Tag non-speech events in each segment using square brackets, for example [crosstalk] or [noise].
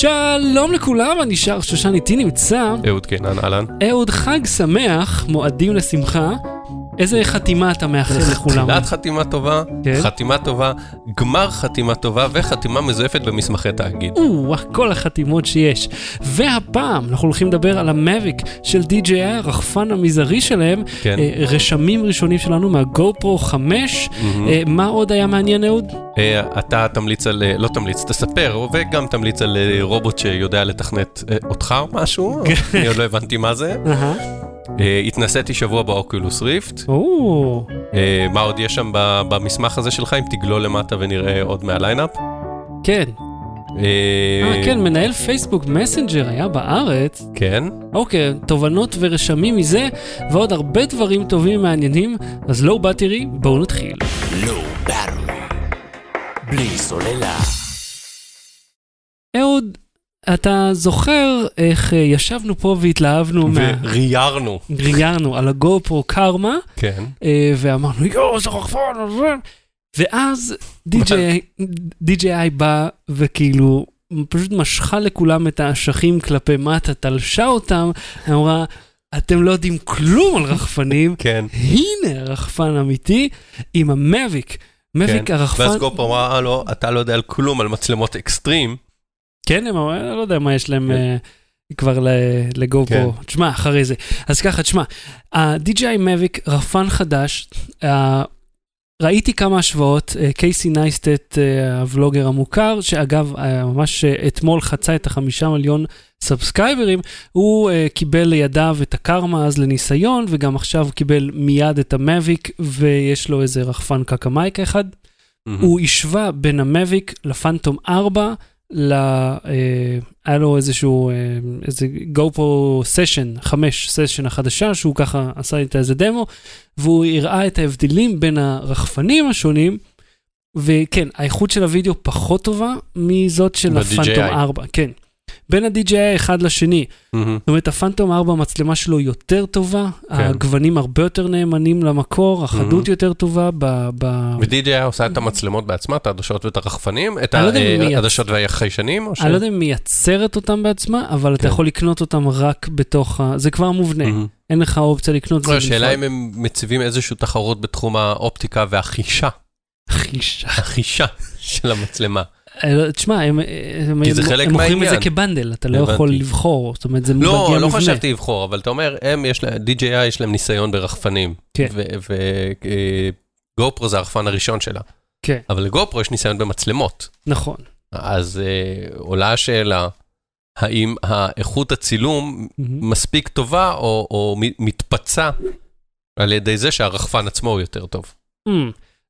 שלום לכולם, אני שר שושן איתי נמצא. אהוד קינן, אהלן. אהוד, חג שמח, מועדים לשמחה. איזה חתימה אתה מאחל לכולם? תחילת חתימה טובה, כן. חתימה טובה, גמר חתימה טובה וחתימה מזויפת במסמכי תאגיד. או, כל החתימות שיש. והפעם אנחנו הולכים לדבר על המאביק של DJI, הרחפן המזערי שלהם. כן. אה, רשמים ראשונים שלנו מהגו פרו 5. אה, מה עוד היה מעניין, אהוד? אה, אתה תמליץ על, אה, לא תמליץ, תספר, וגם תמליץ על אה, רובוט שיודע לתכנת אה, אותך או משהו, כן. אני עוד לא הבנתי מה זה. אה, התנסיתי שבוע ב Oculus Rift. אה, מה עוד יש שם במסמך הזה שלך, אם תגלול למטה ונראה עוד מה lineup? כן. אה, אה, כן, מנהל פייסבוק מסנג'ר היה בארץ. כן. אוקיי, תובנות ורשמים מזה, ועוד הרבה דברים טובים ומעניינים, אז לא באטרי, בואו נתחיל. לואו באטרי. בלי סוללה. אהוד, אתה זוכר איך אה, ישבנו פה והתלהבנו, מה- וריירנו. ראיינו על הגופרו קרמה, כן. אה, ואמרנו, יואו, זה רחפן, זה... ואז DJI בא וכאילו פשוט משכה לכולם את האשכים כלפי מטה, תלשה אותם, אמרה, אתם לא יודעים כלום על רחפנים, [laughs] כן. הנה רחפן אמיתי עם המאביק. מאביק כן. הרחפן, ואז גופרו אמרה לו, אתה לא יודע על כלום על מצלמות אקסטרים. כן, הם, אמרו, לא יודע מה יש להם כן. אה, כבר לגו פרו. תשמע, אחרי זה. אז ככה, תשמע, ה-DJI מאביק רחפן חדש, אה, ראיתי כמה השוואות, אה, קייסי נייסטט, אה, הוולוגר המוכר, שאגב, אה, ממש אה, אתמול חצה את החמישה מיליון סאבסקרייברים, הוא אה, קיבל לידיו את הקרמה אז לניסיון, וגם עכשיו קיבל מיד את ה Mavic, ויש לו איזה רחפן קקמייקה אחד. הוא השווה בין ה Mavic לפנטום 4, ל... אה, היה לו איזשהו, אה, איזה GoPro Session, 5 Session החדשה, שהוא ככה עשה איתה איזה דמו, והוא הראה את ההבדלים בין הרחפנים השונים, וכן, האיכות של הוידאו פחות טובה מזאת של. הפנטום 4, כן. בין ה-DJI האחד לשני, מהמם. זאת אומרת, הפנטום 4, המצלמה שלו יותר טובה, כן. הגוונים הרבה יותר נאמנים למקור, החדות Mhm. יותר טובה ב... ב... ו-DJI עושה את המצלמות בעצמה, את העדשות ואת הרחפנים, את אני לא העדשות והחיישנים, או ש... אני לא יודע אם מייצרת אותם בעצמה, אבל אתה כן. יכול לקנות אותם רק בתוך ה... זה כבר מובנה, מהמם. אין לך אופציה לקנות את לא, זה. השאלה. אם הם מציבים איזושהי תחרות בתחום האופטיקה והחישה, חישה. החישה של המצלמה. אה, לא, תשמע, הם זה הם- הם מוכרים את זה. כבנדל, אתה לא הבנתי. יכול לבחור, זאת אומרת, זה מגיע לא, מובנה. לא חשבתי לבחור, אבל אתה אומר, הם יש להם, DJI יש להם ניסיון ברחפנים. כן. וגופרו זה הרחפן הראשון שלה. כן, אבל לגופרו יש ניסיון במצלמות. נכון. אז אה, עולה השאלה, האם האיכות הצילום מהמם. מספיק טובה, או, או מתפצה על ידי זה שהרחפן עצמו הוא יותר טוב. Mm.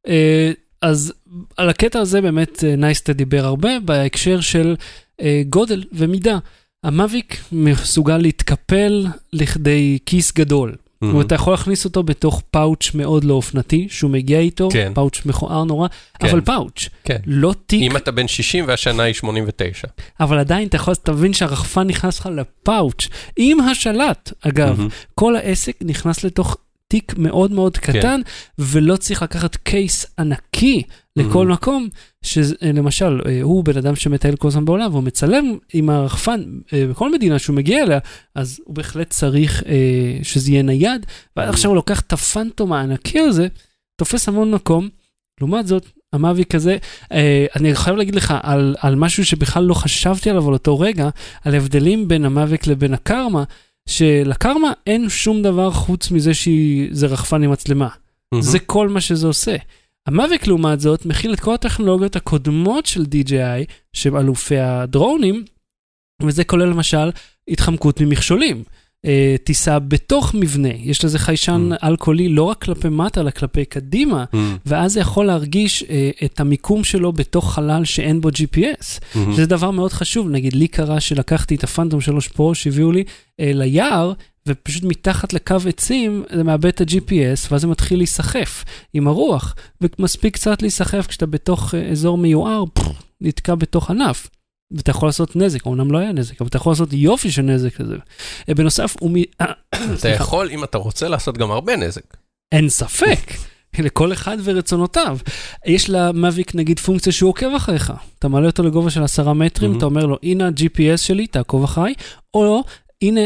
אה, אז על הקטע הזה באמת אה, נייסטט דיבר הרבה בהקשר של אה, גודל ומידה. ה Mavic מסוגל להתקפל לכדי כיס גדול. זאת אומרת, אתה יכול להכניס אותו בתוך פאוץ' מאוד לא אופנתי, שהוא מגיע איתו, כן. פאוץ' מכוער נורא, כן. אבל פאוץ', כן. לא תיק, אם אתה בן 60 והשנה היא 89. אבל עדיין אתה יכול תבין שהרחפן נכנס לך לפאוץ', עם השלט, אגב. מהמם. כל העסק נכנס לתוך תיק מאוד מאוד כן. קטן, ולא צריך לקחת קייס ענקי לכל Mhm. מקום, שלמשל, הוא בן אדם שמטייל כל הזמן בעולם, והוא מצלם עם הרחפן אה, בכל מדינה שהוא מגיע אליה, אז הוא בהחלט צריך אה, שזה יהיה נייד, ועד Mhm. עכשיו הוא לוקח את הפנטום הענקי הזה, תופס המון מקום. לעומת זאת, המאביק הזה, אה, אני חייב להגיד לך על, על משהו שבכלל לא חשבתי עליו על אותו רגע, על הבדלים בין המאביק לבין הקרמה, שלקרמה אין שום דבר חוץ מזה שזה רחפן עם מצלמה. מהמם. זה כל מה שזה עושה. המאביק לעומת זאת מכיל את כל הטכנולוגיות הקודמות של DJI, שהם אלופי הדרונים, וזה כולל למשל התחמקות ממכשולים. אה, טיסה בתוך מבנה, יש לזה חיישן Mm. אלכוהולי לא רק כלפי מטה, אלא כלפי קדימה, מהמם. ואז זה יכול להרגיש אה, את המיקום שלו בתוך חלל שאין בו GPS. מהמם. שזה דבר מאוד חשוב, נגיד לי קרה שלקחתי את הפנטום 3 פרו שהביאו לי אה, ליער, ופשוט מתחת לקו עצים זה מאבד את ה-GPS, ואז זה מתחיל להיסחף עם הרוח, ומספיק קצת להיסחף כשאתה בתוך אה, אזור מיוער, פff, נתקע בתוך ענף. ואתה יכול לעשות נזק, אמנם לא היה נזק, אבל אתה יכול לעשות יופי של נזק כזה. אה, בנוסף, הוא מ... אה, [coughs] אתה. יכול, אם אתה רוצה, לעשות גם הרבה נזק. אין ספק. [laughs] לכל אחד ורצונותיו. יש למאביק נגיד פונקציה שהוא עוקב אחריך. אתה מעלה אותו לגובה של עשרה מטרים. אתה אומר לו, הנה ה-GPS שלי, תעקוב אחריי, או הנה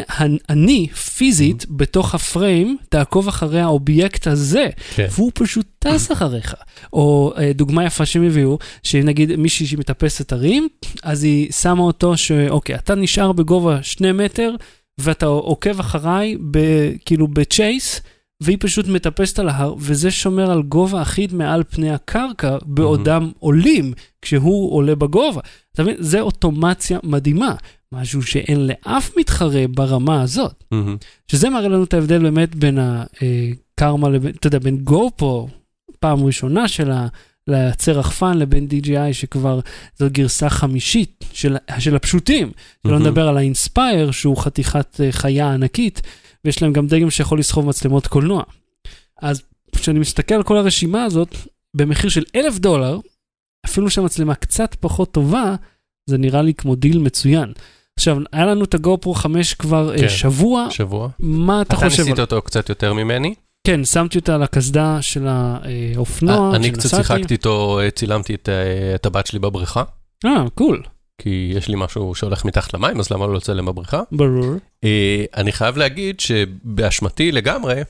אני פיזית בתוך הפריים, תעקוב אחרי האובייקט הזה, כן. והוא פשוט טס אחריך. או אה, דוגמה יפה שהם הביאו, שנגיד מישהי שמטפסת הרים, אז היא שמה אותו שאוקיי, אתה נשאר בגובה שני מטר, ואתה עוקב אחריי, ב, כאילו ב chase, והיא פשוט מטפסת על ההר, וזה שומר על גובה אחיד מעל פני הקרקע, בעודם עולים, כשהוא עולה בגובה. אתה מבין? זה אוטומציה מדהימה, משהו שאין לאף מתחרה ברמה הזאת. מהמם. שזה מראה לנו את ההבדל באמת בין הקרמה לבין, אתה יודע, בין גופו, פעם ראשונה שלה, לייצר רחפן לבין DJI שכבר זו גרסה חמישית של, של הפשוטים. שלא מהמם. נדבר על האינספייר שהוא חתיכת אה, חיה ענקית, ויש להם גם דגם שיכול לסחוב מצלמות קולנוע. אז כשאני מסתכל על כל הרשימה הזאת, במחיר של אלף דולר, אפילו שהמצלמה קצת פחות טובה, זה נראה לי כמו דיל מצוין. עכשיו, היה לנו את ה GoPro 5 כבר כן. כן. שבוע, שבוע. מה אתה אתה חושב? ניסית על... אותו קצת יותר ממני. כן, שמתי אותה על הקסדה של האופנוע, אה, אני קצת. שיחקתי איתו, אה, צילמתי את, אה, את הבת שלי בבריכה, אה, cool, כי יש לי משהו שהולך מתחת למים, אז למה לא לצלם בבריכה? ברור. אה, אני חייב להגיד שבאשמתי לגמרי.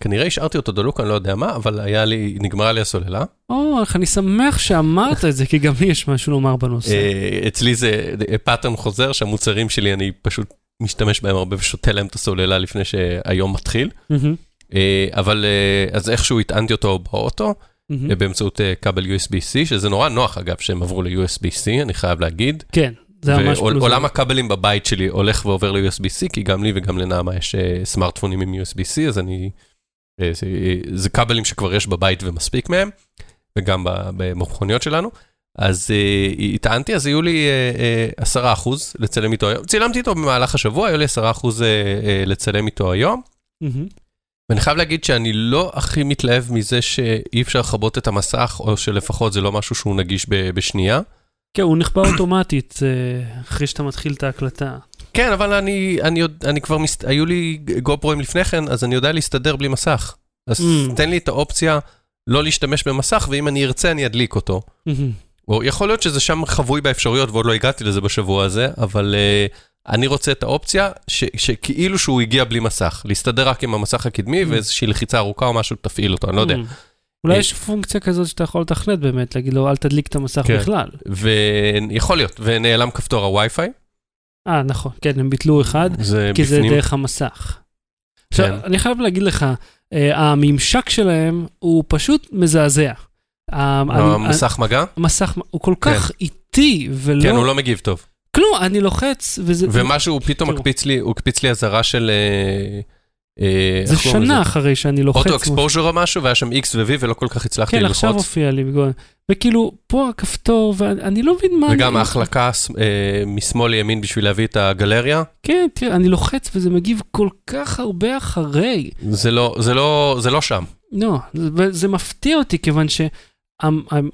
כנראה השארתי אותו דלוק, אני לא יודע מה, אבל היה לי, נגמרה לי הסוללה. או, איך אני שמח שאמרת את זה, כי גם לי יש משהו לומר בנושא. אה, אצלי זה pattern חוזר, שהמוצרים שלי, אני פשוט משתמש בהם הרבה ושותה להם את הסוללה לפני שהיום מתחיל. מהמם, אה, אבל אה, אז איכשהו הטענתי אותו באוטו. אה, באמצעות אה, כבל USB-C, שזה נורא נוח אגב שהם עברו ל-USB-C, אני חייב להגיד. כן, זה ממש פלוס. ועולם הכבלים בבית שלי הולך ועובר ל-USB-C, כי גם לי וגם לנעמה יש אה, סמארטפונים עם USB-C, אז אני... אה, זה, אה, זה כבלים שכבר יש בבית ומספיק מהם, וגם במכוניות שלנו. אז טענתי, אז היו לי אה, אה, 10% לצלם איתו היום. צילמתי איתו במהלך השבוע, היו לי 10% אה, אה, לצלם איתו היום. ואני חייב להגיד שאני לא הכי מתלהב מזה שאי אפשר לכבות את המסך, או שלפחות זה לא משהו שהוא נגיש בשנייה. כן, הוא נכבה אוטומטית אה, אחרי שאתה מתחיל את ההקלטה. כן, אבל אני, אני, יודע- אני כבר, מס... היו לי גופרואים לפני כן, אז אני יודע להסתדר בלי מסך. אז Mm. תן לי את האופציה לא להשתמש במסך, ואם אני ארצה אני אדליק אותו. מהמם. או יכול להיות שזה שם חבוי באפשרויות, ועוד לא הגעתי לזה בשבוע הזה, אבל uh, אני רוצה את האופציה ש, שכאילו שהוא הגיע בלי מסך. להסתדר רק עם המסך הקדמי, Mm. ואיזושהי לחיצה ארוכה או משהו, תפעיל אותו, אני לא יודע. מהמם. אולי אה, יש פונקציה כזאת שאתה יכול לתכנת באמת, להגיד לו, אל תדליק את המסך כן. בכלל. ויכול להיות, ונעלם כפתור הווי-פיי, אה, נכון, כן, הם ביטלו אחד, זה כי זה בפנים. דרך המסך. עכשיו, כן. אני חייב להגיד לך, אה, הממשק שלהם הוא פשוט מזעזע. המסך מגע? המסך הוא כל כך איטי, ולא... כן, הוא לא מגיב טוב. כלום, אני לוחץ, וזה... ומשהו פתאום תראו. מקפיץ לי, הוא הקפיץ לי אזהרה של... אה, זה שנה לזה? אחרי שאני לוחץ. אוטו. אקספוז'ר או משהו, והיה שם X ו-V ולא כל כך הצלחתי כן, עכשיו ללחוץ. הופיע לי. וכאילו, פה הכפתור, ואני לא מבין מה... וגם ההחלקה אה, משמאל לימין בשביל להביא את הגלריה, כן, תראה, אני לוחץ וזה מגיב כל כך הרבה אחרי. זה לא, זה לא, זה לא שם. לא, זה, זה מפתיע אותי, כיוון ש... המ- המ-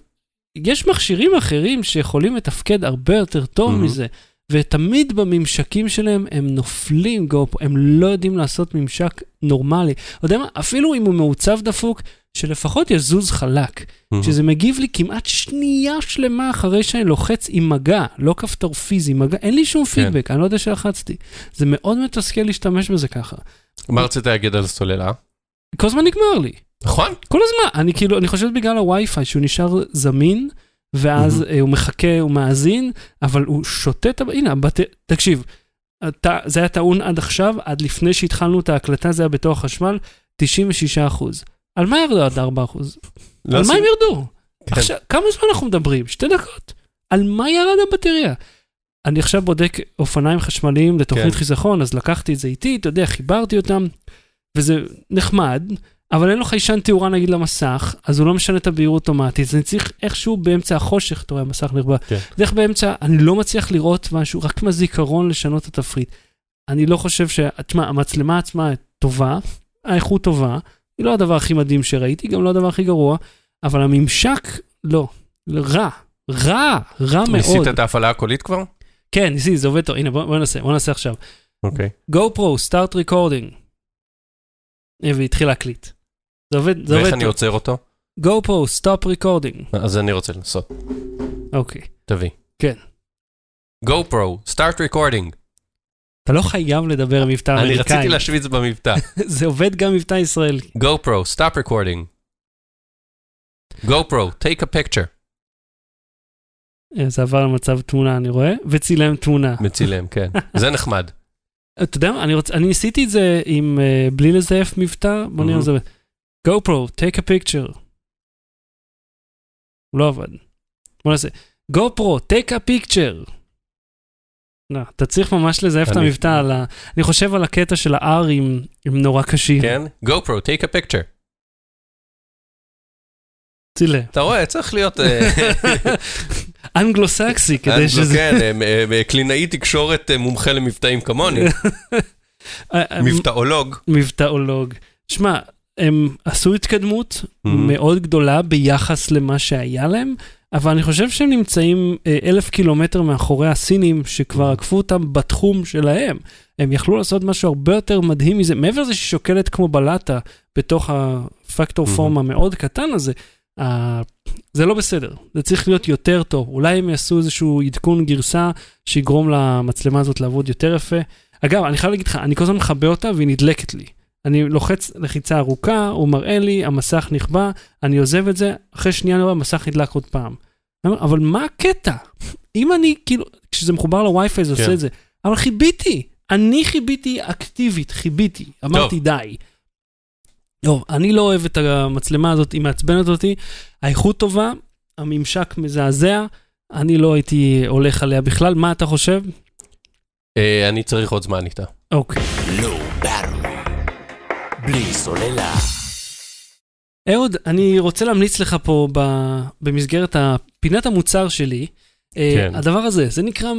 יש מכשירים אחרים שיכולים לתפקד הרבה יותר טוב מהמם. מזה, ותמיד בממשקים שלהם הם נופלים גופו, הם לא יודעים לעשות ממשק נורמלי. אתה יודע מה, אפילו אם הוא מעוצב דפוק, שלפחות יזוז חלק, שזה מגיב לי כמעט שנייה שלמה אחרי שאני לוחץ עם מגע, לא כפתור פיזי, מגע, אין לי שום פידבק, אני לא יודע שלחצתי. זה מאוד מתסכל להשתמש בזה ככה. מה רצית להגיד על הסוללה? כל הזמן נגמר לי. נכון? כל הזמן, אני כאילו, אני חושב בגלל הווי-פיי שהוא נשאר זמין, ואז. אה, הוא מחכה, הוא מאזין, אבל הוא שותה את ה... הנה, הבת... תקשיב, אתה, זה היה טעון עד עכשיו, עד לפני שהתחלנו את ההקלטה, זה היה בתור החשמל, 96 אחוז. על מה ירדו עד 4 אחוז? לא על מה עשי- הם ירדו? כן. עכשיו, כמה זמן אנחנו מדברים? שתי דקות. על מה ירד הבטריה? אני עכשיו בודק אופניים חשמליים לתוכנית כן. חיסכון, אז לקחתי את זה איתי, אתה יודע, חיברתי אותם, וזה נחמד, אבל אין לו חיישן תאורה נגיד למסך, אז הוא לא משנה את הבהירות אוטומטית, אז אני צריך איכשהו באמצע החושך, אתה רואה, המסך נכבה, כן. איך באמצע, אני לא מצליח לראות משהו, רק מהזיכרון לשנות את התפריט. אני לא חושב ש... תשמע, המצלמה עצמה טובה, האיכות טובה, היא לא הדבר הכי מדהים שראיתי, גם לא הדבר הכי גרוע, אבל הממשק, לא, רע, רע, רע מאוד. ניסית את ההפעלה הקולית כבר? כן, ניסיתי, זה עובד טוב. הנה, בוא, בוא נעשה, בוא נעשה עכשיו. אוקיי. GoPro, start recording. והתחיל להקליט. זה עובד, זה עובד ואיך אני. עוצר אותו? GoPro, stop recording. אז אני רוצה לנסות. אוקיי. תביא. כן. GoPro, start recording. אתה לא חייב לדבר מבטא אני אמריקאי. רציתי להשוויץ במבטא. [laughs] זה עובד גם מבטא ישראלי. GoPro, stop recording. GoPro, take a picture. אה, זה עבר למצב תמונה, אני רואה, וצילם תמונה. [laughs] מצילם, כן. זה נחמד. אתה יודע מה, אני, רוצ... אני ניסיתי את זה עם, uh, בלי לזייף מבטא, בוא נראה Mhm. זה. GoPro, take a picture. לא עבד. בוא נעשה. GoPro, take a picture. לא, אתה צריך ממש לזייף את המבטא על ה... אני חושב על הקטע של ה-R עם, עם נורא קשים. כן? GoPro, take a picture. צילם. אתה רואה, צריך להיות... אה, [laughs] אנגלו-סקסי, כדי שזה... כן, אה, אה, קלינאי תקשורת מומחה למבטאים כמוני. [laughs] מבטאולוג. מבטאולוג. שמע, הם עשו התקדמות מאוד גדולה ביחס למה שהיה להם, אבל אני חושב שהם נמצאים אה, אלף קילומטר מאחורי הסינים שכבר עקפו אותם בתחום שלהם. הם יכלו לעשות משהו הרבה יותר מדהים מזה, מעבר לזה שהיא שוקלת כמו בלטה בתוך הפקטור Mhm. פורם המאוד קטן הזה. אה, זה לא בסדר, זה צריך להיות יותר טוב. אולי הם יעשו איזשהו עדכון גרסה שיגרום למצלמה הזאת לעבוד יותר יפה. אגב, אני חייב להגיד לך, אני כל הזמן מכבה אותה והיא נדלקת לי. אני לוחץ לחיצה ארוכה, הוא מראה לי, המסך נכבה, אני עוזב את זה, אחרי שנייה אני רואה, המסך נדלק עוד פעם. אבל מה הקטע? אם אני, כאילו, כשזה מחובר לווי-פיי זה עושה כן. את זה, אבל חיביתי, אני חיביתי אקטיבית, חיביתי, אמרתי די. לא, אני לא אוהב את המצלמה הזאת, היא מעצבנת אותי, האיכות טובה, הממשק מזעזע, אני לא הייתי הולך עליה בכלל, מה אתה חושב? אה, אני צריך עוד זמן איתה. אוקיי. בלי סוללה. אהוד, אני רוצה להמליץ לך פה ב, במסגרת פינת המוצר שלי. אה, כן. הדבר הזה, זה נקרא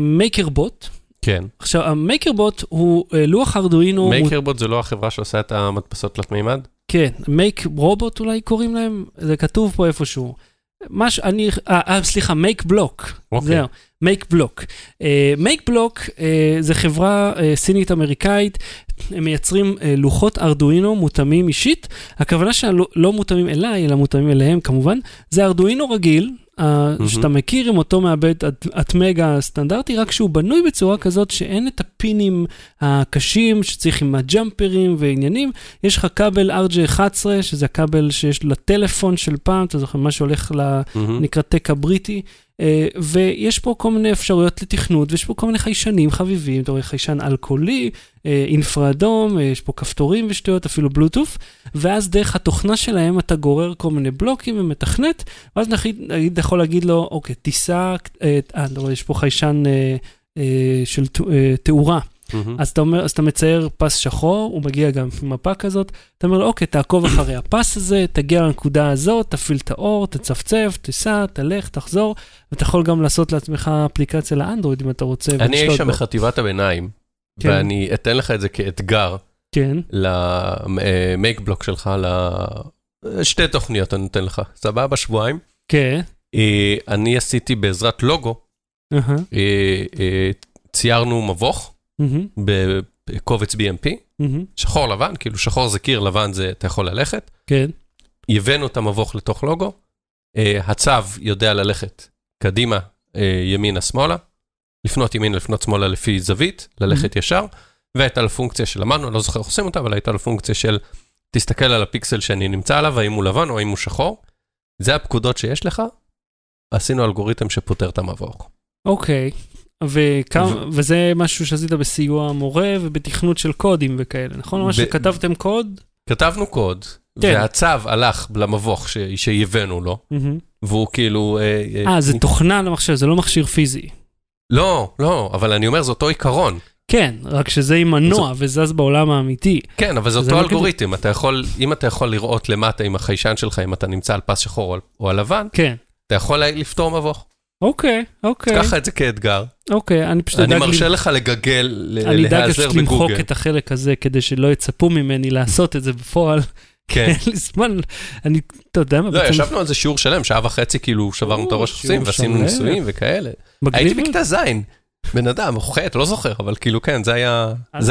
MakerBot. כן. עכשיו, ה MakerBot הוא אה, לוח ארדואינו, MakerBot זה לא החברה שעושה את המדפסות תלת מימד? כן, Make Robot אולי קוראים להם, זה כתוב פה איפשהו. מש, אני, אה, אה, סליחה, Makeblock. אוקיי. זהו, Makeblock. Makeblock זה חברה אה, סינית אמריקאית, הם מייצרים אה, לוחות ארדואינו מותאמים אישית. הכוונה שלא לא מותאמים אליי, אלא מותאמים אליהם כמובן. זה ארדואינו רגיל, אה, מהמם. שאתה מכיר עם אותו מעבד הטמגה הסטנדרטי, רק שהוא בנוי בצורה כזאת שאין את הפינים הקשים שצריך עם הג'אמפרים ועניינים. יש לך כבל RJ11, שזה הכבל שיש לטלפון של פעם, אתה זוכר מה שהולך ל... מהמם. נקרא טק הבריטי, אה, ויש פה כל מיני אפשרויות לתכנות, ויש פה כל מיני חיישנים חביבים, אתה רואה חיישן אלכוהולי, אה, אינפרה-אדום, אה, יש פה כפתורים ושטויות, אפילו בלוטוף, ואז דרך התוכנה שלהם אתה גורר כל מיני בלוקים ומתכנת, ואז נגיד, יכול להגיד לו, אוקיי, תיסע, אה, אה, אתה רואה, יש פה חיישן אה, אה, של אה, תאורה. אז אתה אומר, אז אתה מצייר פס שחור, הוא מגיע גם עם מפה כזאת, אתה אומר לו, אוקיי, תעקוב אחרי הפס הזה, תגיע לנקודה הזאת, תפעיל את האור, תצפצף, תיסע, תלך, תחזור, ואתה יכול גם לעשות לעצמך אפליקציה לאנדרואיד אם אתה רוצה. אני אי ולשלוט שם. בחטיבת הביניים, כן. ואני אתן לך את זה כאתגר כן, למייק בלוק שלך, לשתי תוכניות אני נותן לך, סבבה? שבועיים. כן, אה, אני עשיתי בעזרת לוגו, אה, אה, ציירנו מבוך בקובץ BMP, שחור לבן, כאילו שחור זה קיר, לבן זה אתה יכול ללכת. כן, הבאנו את המבוך לתוך לוגו, אה, הצו יודע ללכת קדימה, אה, ימינה, שמאלה, לפנות ימינה, לפנות שמאלה לפי זווית, ללכת ישר, והייתה לו פונקציה שלמדנו, אני לא זוכר איך עושים אותה, אבל הייתה לו פונקציה של תסתכל על הפיקסל שאני נמצא עליו, האם הוא לבן או האם הוא שחור. זה הפקודות שיש לך, עשינו אלגוריתם שפותר את המבוך. אוקיי. וכמה, וזה משהו שעשית בסיוע מורה ובתכנות של קודים וכאלה, נכון? ממש ב- שכתבתם קוד? כתבנו קוד, כן. והצו הלך למבוך ש- שהבאנו לו, מהמם. והוא כאילו... אה, זה תוכנה למחשב, זה לא מכשיר פיזי. לא, לא, אבל אני אומר, זה אותו עיקרון. כן, רק שזה עם מנוע וזז בעולם האמיתי. כן, אבל זה זה אותו לא אלגוריתם, אתה יכול, אם אתה יכול לראות למטה עם החיישן שלך, אם אתה נמצא על פס שחור או על- לבן, כן. אתה יכול לפתור מבוך. אוקיי, אוקיי, קח את זה כאתגר. אוקיי, אני פשוט אני אדאג מרשה לי- לך לגגל, ל- אני אדאג להיעזר פשוט למחוק בגוגל. את החלק הזה כדי שלא יצפו ממני לעשות את זה בפועל. כן. [laughs] אין לי זמן, אני, אתה יודע מה, לא, ישבנו על זה שיעור שלם, שעה וחצי כאילו שברנו את או, הראש חופשים, ועשינו. ניסויים וכאלה. הייתי. בכיתה ז', בן אדם, חטא, לא זוכר, אבל כאילו כן, זה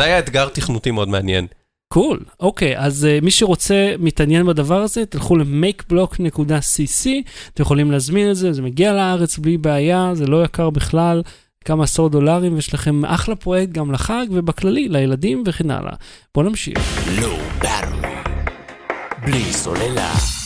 היה אתגר תכנותי מאוד מעניין. קול, אוקיי, אז uh, מי שרוצה, מתעניין בדבר הזה, תלכו ל-makeblock.cc, אתם יכולים להזמין את זה, זה מגיע לארץ בלי בעיה, זה לא יקר בכלל, כמה עשרות דולרים, ויש לכם אחלה פרויקט גם לחג ובכללי, לילדים וכן הלאה. בואו נמשיך. בלי סוללה.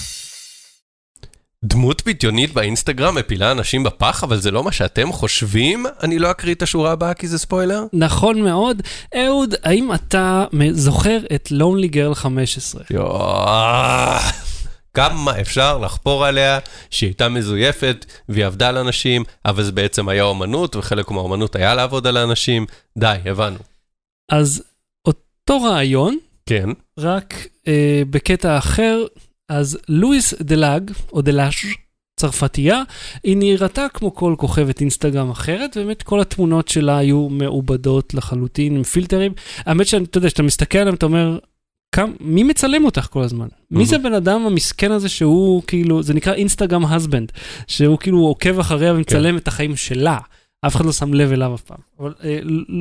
דמות בדיונית באינסטגרם מפילה אנשים בפח, אבל זה לא מה שאתם חושבים? אני לא אקריא את השורה הבאה כי זה ספוילר? נכון מאוד. אהוד, האם אתה זוכר את Lonely Girl 15? יואו, כמה אפשר לחפור עליה שהיא הייתה מזויפת והיא עבדה על אנשים, אבל זה בעצם היה אומנות, וחלק מהאומנות היה לעבוד על האנשים. די, הבנו. אז אותו רעיון, כן, רק אה, בקטע אחר, אז לואיס דלאג, או דלאז' צרפתייה, היא נראתה כמו כל כוכבת אינסטגרם אחרת, ובאמת כל התמונות שלה היו מעובדות לחלוטין עם פילטרים. האמת שאתה יודע, כשאתה מסתכל עליהם, אתה אומר, כמה, מי מצלם אותך כל הזמן? מי זה הבן אדם המסכן הזה שהוא כאילו, זה נקרא Instagram husband, שהוא כאילו עוקב אחריה ומצלם את החיים שלה. אף אחד לא שם לב אליו אף פעם. אבל אה,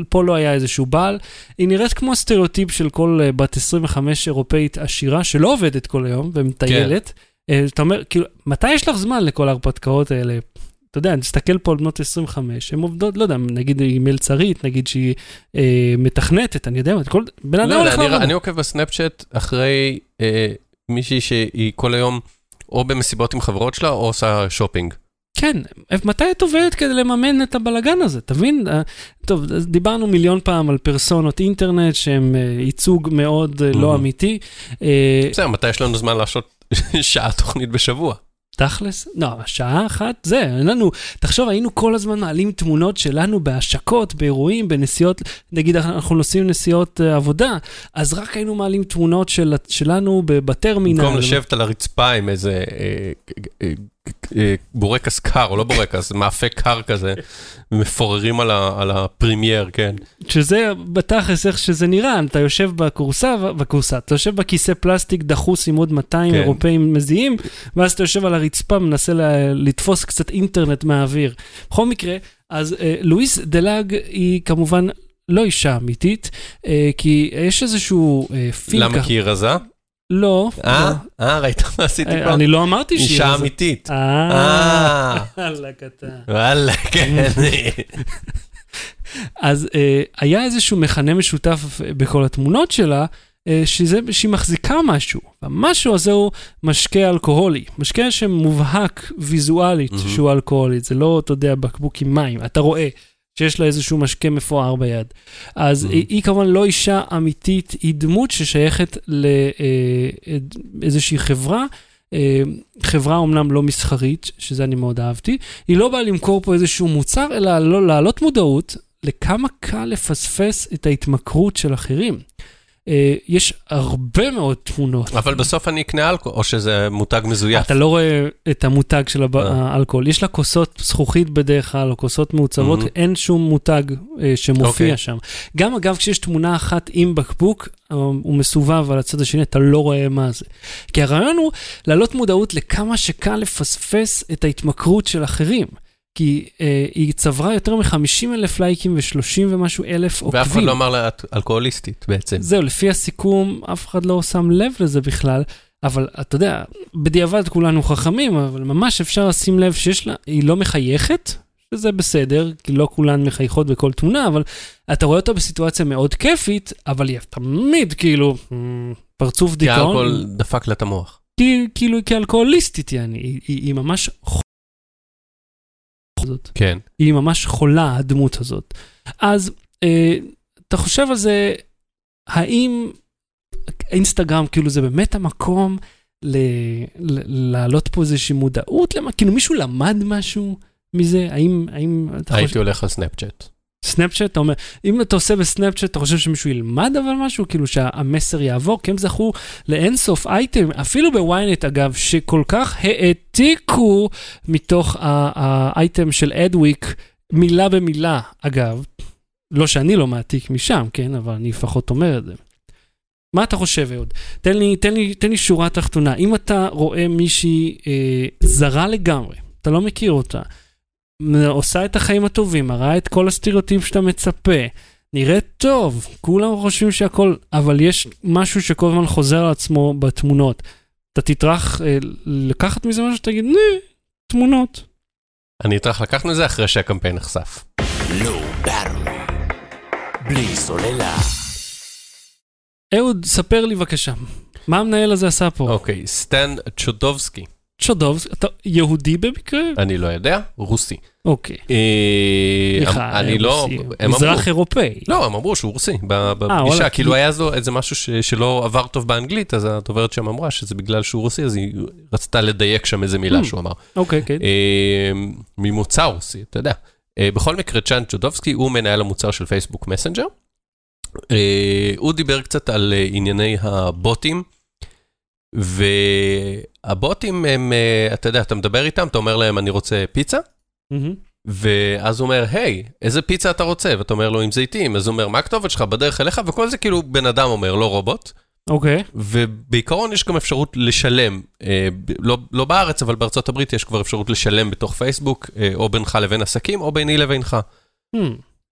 פה לא היה איזשהו בעל. היא נראית כמו הסטריאוטיפ של כל אה, בת 25 אירופאית עשירה, שלא עובדת כל היום ומטיילת. אה, אתה אומר, כאילו, מתי יש לך זמן לכל ההרפתקאות האלה? אתה יודע, תסתכל פה על בנות 25, הן עובדות, לא יודע, נגיד היא מלצרית, נגיד שהיא אה, מתכנתת, אני יודע, כל בן לא אדם יודע, הולך אני, לעבוד. אני עוקב בסנאפצ'אט אחרי אה, מישהי שהיא כל היום או במסיבות עם חברות שלה או עושה שופינג. כן, מתי את עובדת כדי לממן את הבלגן הזה, תבין? אה, טוב, דיברנו מיליון פעם על פרסונות אינטרנט שהם אה, ייצוג מאוד אה, לא Mhm. אמיתי. אה, בסדר, מתי יש לנו זמן לעשות [laughs] שעה תוכנית בשבוע? תכלס, לא, שעה אחת, זה, אין לנו, תחשוב, היינו כל הזמן מעלים תמונות שלנו בהשקות, באירועים, בנסיעות, נגיד אנחנו נוסעים נסיעות אה, עבודה, אז רק היינו מעלים תמונות של, שלנו בטרמינל. במקום לשבת על הרצפה עם איזה אה, אה, אה, בורקס קר, או לא בורקס, מאפה קר כזה, ומפוררים על ה- על הפרימייר, כן. שזה בתכלס איך שזה נראה, אתה יושב בכורסה, בכורסה, אתה יושב בכיסא פלסטיק דחוס עם עוד 200 כן. אירופאים מזיעים, ואז אתה יושב על הרצפה, מנסה ל- לתפוס קצת אינטרנט מהאוויר. בכל מקרה, אז אה, לואיס דלאג היא כמובן לא אישה אמיתית, אה, כי יש איזשהו אה, פיל למה? כי היא רזה? לא. אה? לא. אה, ראית מה עשיתי אה, כבר? אני לא אמרתי שהיא... אישה. אמיתית. אה, אה, וואלה, קטן. וואלה, כן. [laughs] אז היה איזשהו מכנה משותף בכל התמונות שלה, שזה, שהיא מחזיקה משהו. והמשהו הזה הוא משקה אלכוהולי. משקה שמובהק ויזואלית מהמם. שהוא אלכוהולי, זה לא, אתה יודע, בקבוק עם מים. אתה רואה שיש לה איזשהו משקה מפואר ביד. אז מהמם. היא, היא כמובן לא אישה אמיתית, היא דמות ששייכת לאיזושהי חברה. אה, חברה אומנם לא מסחרית, שזה אני מאוד אהבתי, היא לא באה למכור פה איזשהו מוצר, אלא לא, להעלות מודעות לכמה קל לפספס את ההתמכרות של אחרים. אה, יש הרבה מאוד תמונות. אבל בסוף אני אקנה אלכוהול, או שזה מותג מזויף. אתה לא רואה את המותג של אה. האלכוהול. יש לה כוסות זכוכית בדרך כלל, או כוסות מעוצבות, מהמם. אין שום מותג אה, שמופיע אוקיי. שם. גם אגב, כשיש תמונה אחת עם בקבוק, הוא מסובב על הצד השני, אתה לא רואה מה זה. כי הרעיון הוא להעלות מודעות לכמה שקל לפספס את ההתמכרות של אחרים. כי אה, היא צברה יותר מ-50 אלף לייקים ו-30 ומשהו אלף עוקבים. ואף אחד לא אמר לה, את אלכוהוליסטית בעצם. זהו, לפי הסיכום, אף אחד לא שם לב לזה בכלל, אבל אתה יודע, בדיעבד כולנו חכמים, אבל ממש אפשר לשים לב שיש לה, היא לא מחייכת, שזה בסדר, כי לא כולן מחייכות בכל תמונה, אבל אתה רואה אותה בסיטואציה מאוד כיפית, אבל היא תמיד כאילו "מ, פרצוף כי דיכאון, האלכוהול דפק לה את המוח. כי- כאילו היא כאלכוהוליסטית, יעני, היא, היא, היא ממש חולה. זאת. כן. היא ממש חולה, הדמות הזאת. אז אה, אתה חושב על זה, האם אינסטגרם, כאילו זה באמת המקום להעלות פה איזושהי מודעות? למה? כאילו מישהו למד משהו מזה? האם, האם אתה הייתי חושב... הולך על סנאפצ'אט. סנאפצ'אט, אתה אומר, אם אתה עושה בסנאפצ'אט, אתה חושב שמישהו ילמד אבל משהו? כאילו שהמסר יעבור? כי הם זכו לאינסוף אייטם, אפילו בוויינט אגב, שכל כך העתיקו מתוך האייטם של Adweek, מילה במילה, אגב. לא שאני לא מעתיק משם, כן? אבל אני לפחות אומר את זה. מה אתה חושב, אהוד? תן תן תן לי שורה תחתונה. אם אתה רואה מישהי אה, זרה לגמרי, אתה לא מכיר אותה, עושה את החיים הטובים, מראה את כל הסטריאוטיפ שאתה מצפה, נראה טוב, כולם חושבים שהכל, אבל יש משהו שכל הזמן חוזר על עצמו בתמונות. אתה תטרח אה, לקחת מזה משהו שתגיד, נה, תמונות. אני אטרח לקחנו את זה אחרי שהקמפיין נחשף. בלי סוללה. אהוד, ספר לי בבקשה, מה המנהל הזה עשה פה? אוקיי, סטן צ'ודובסקי, צ'ודובס, אתה יהודי במקרה? אני לא יודע, רוסי. אוקיי. אה, סליחה, אני לא, הם אמרו, מזרח אירופאי. לא, הם אמרו שהוא רוסי וואלה, בפגישה, כאילו היה זו איזה משהו שלא עבר טוב באנגלית, אז הדוברת שם אמרה שזה בגלל שהוא רוסי, אז היא רצתה לדייק שם איזה מילה Hmm. שהוא אמר. אוקיי, כן. אה, ממוצא רוסי, אתה יודע. אה, בכל מקרה, צ'אן צ'ודובסקי הוא מנהל המוצר של פייסבוק מסנג'ר. אה, הוא דיבר קצת על אה, ענייני הבוטים, והבוטים הם, אה, אתה יודע, אתה מדבר איתם, אתה אומר להם, אני רוצה פיצה. ואז הוא אומר, היי, איזה פיצה אתה רוצה? ואתה אומר לו, עם זיתים. אז הוא אומר, מה הכתובת שלך בדרך אליך? וכל זה כאילו בן אדם אומר, לא רובוט. אוקיי. ובעיקרון יש גם אפשרות לשלם, אה, לא, לא בארץ, אבל בארצות הברית יש כבר אפשרות לשלם בתוך פייסבוק, אה, או בינך לבין עסקים, או ביני לבינך. Hmm.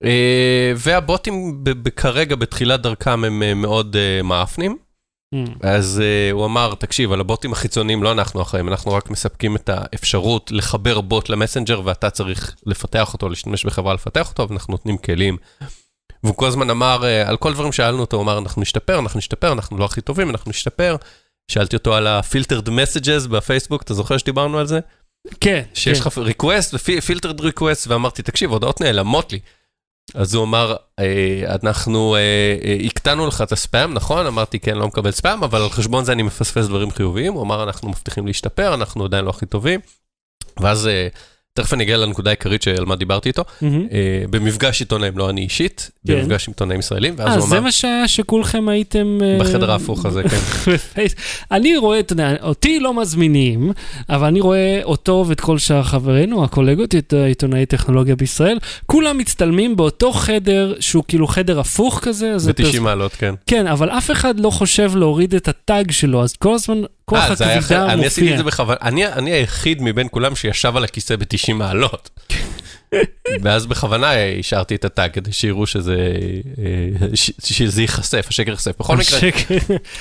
אה, והבוטים ב- ב- כרגע, בתחילת דרכם, הם אה, מאוד אה, מאפנים. אז uh, הוא אמר, תקשיב, על הבוטים החיצוניים לא אנחנו אחראים, אנחנו רק מספקים את האפשרות לחבר בוט למסנג'ר, ואתה צריך לפתח אותו, להשתמש בחברה לפתח אותו, ואנחנו נותנים כלים. והוא כל הזמן אמר, uh, על כל דברים שאלנו אותו, הוא אמר, אנחנו נשתפר, אנחנו נשתפר, אנחנו לא הכי טובים, אנחנו נשתפר. שאלתי אותו על ה-filtered messages בפייסבוק, אתה זוכר שדיברנו על זה? כן. שיש כן. לך request ו-filtered request, ואמרתי, תקשיב, הודעות נעלמות לי. אז הוא אמר, אה, אנחנו אה, אה, הקטנו לך את הספאם, נכון? אמרתי, כן, לא מקבל ספאם, אבל על חשבון זה אני מפספס דברים חיוביים. הוא אמר, אנחנו מבטיחים להשתפר, אנחנו עדיין לא הכי טובים. ואז, תכף אני אגיע לנקודה העיקרית שעל מה דיברתי איתו. מהמם. אה, במפגש עיתונאים, לא אני אישית, כן. במפגש עם עיתונאים ישראלים, ואז אה, הוא זה אמר, מה שהיה שכולכם הייתם... אה, בחדר ההפוך הזה, כן. [laughs] אני רואה, אתה יודע, אותי לא מזמינים, אבל אני רואה אותו ואת כל שאר חברינו, הקולגות, את עיתונאי טכנולוגיה בישראל, כולם מצטלמים באותו חדר שהוא כאילו חדר הפוך כזה. אז זה פרס- ב-90 מעלות, כן. כן, אבל אף אחד לא חושב להוריד את הטאג שלו, אז כל הזמן כוח אה, הכבידה אני עשיתי את מופיע. זה בכוונה, אני, אני היחיד מבין כולם שישב על הכיסא ב-90 מעלות. ואז בכוונה השארתי את ה tag כדי שיראו שזה, אה, ש- שזה ייחשף, השקר ייחשף. בכל מקרה, השקר.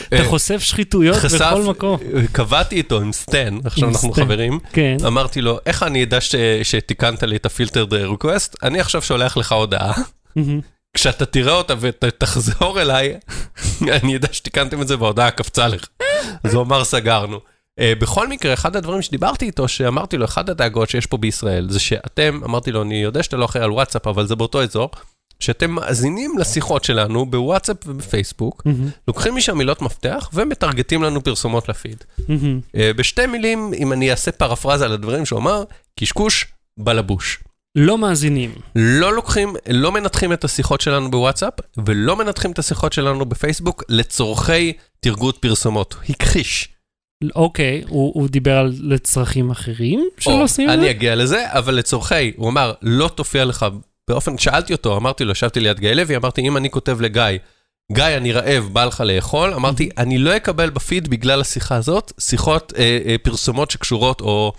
אתה אה, חושף שחיתויות בכל מקום. קבעתי איתו עם סטן, עכשיו אנחנו. חברים, כן. אמרתי לו, איך אני אדע שתיקנת לי את ה filtered request? אני עכשיו שולח לך הודעה. כשאתה תראה אותה ותחזור אליי, [laughs] אני אדע שתיקנתם את זה וההודעה קפצה לך. אז הוא אמר, סגרנו. אה, בכל מקרה, אחד הדברים שדיברתי איתו, שאמרתי לו, אחד הדאגות שיש פה בישראל, זה שאתם, אמרתי לו, אני יודע שאתה לא אחראי על וואטסאפ, אבל זה באותו אזור, שאתם מאזינים לשיחות שלנו בוואטסאפ ובפייסבוק, מהמם. לוקחים משם מילות מפתח ומטרגטים לנו פרסומות לפיד. מהמם. Uh, בשתי מילים, אם אני אעשה פרפרזה על הדברים שהוא אמר, קשקוש בלבוש. לא מאזינים. לא לוקחים, לא מנתחים את השיחות שלנו בוואטסאפ, ולא מנתחים את השיחות שלנו בפייסבוק לצורכי תרגות פרסומות. הכחיש. אוקיי, הוא הוא דיבר על לצרכים אחרים שלא עושים את זה? אני אגיע לזה, אבל לצורכי, הוא אמר, לא תופיע לך, באופן, שאלתי אותו, אמרתי לו, ישבתי ליד גיא לוי, אמרתי, אם אני כותב לגיא, גיא, אני רעב, בא לך לאכול, אמרתי, אני לא אקבל בפיד בגלל השיחה הזאת, שיחות, אה, אה, פרסומות שקשורות, או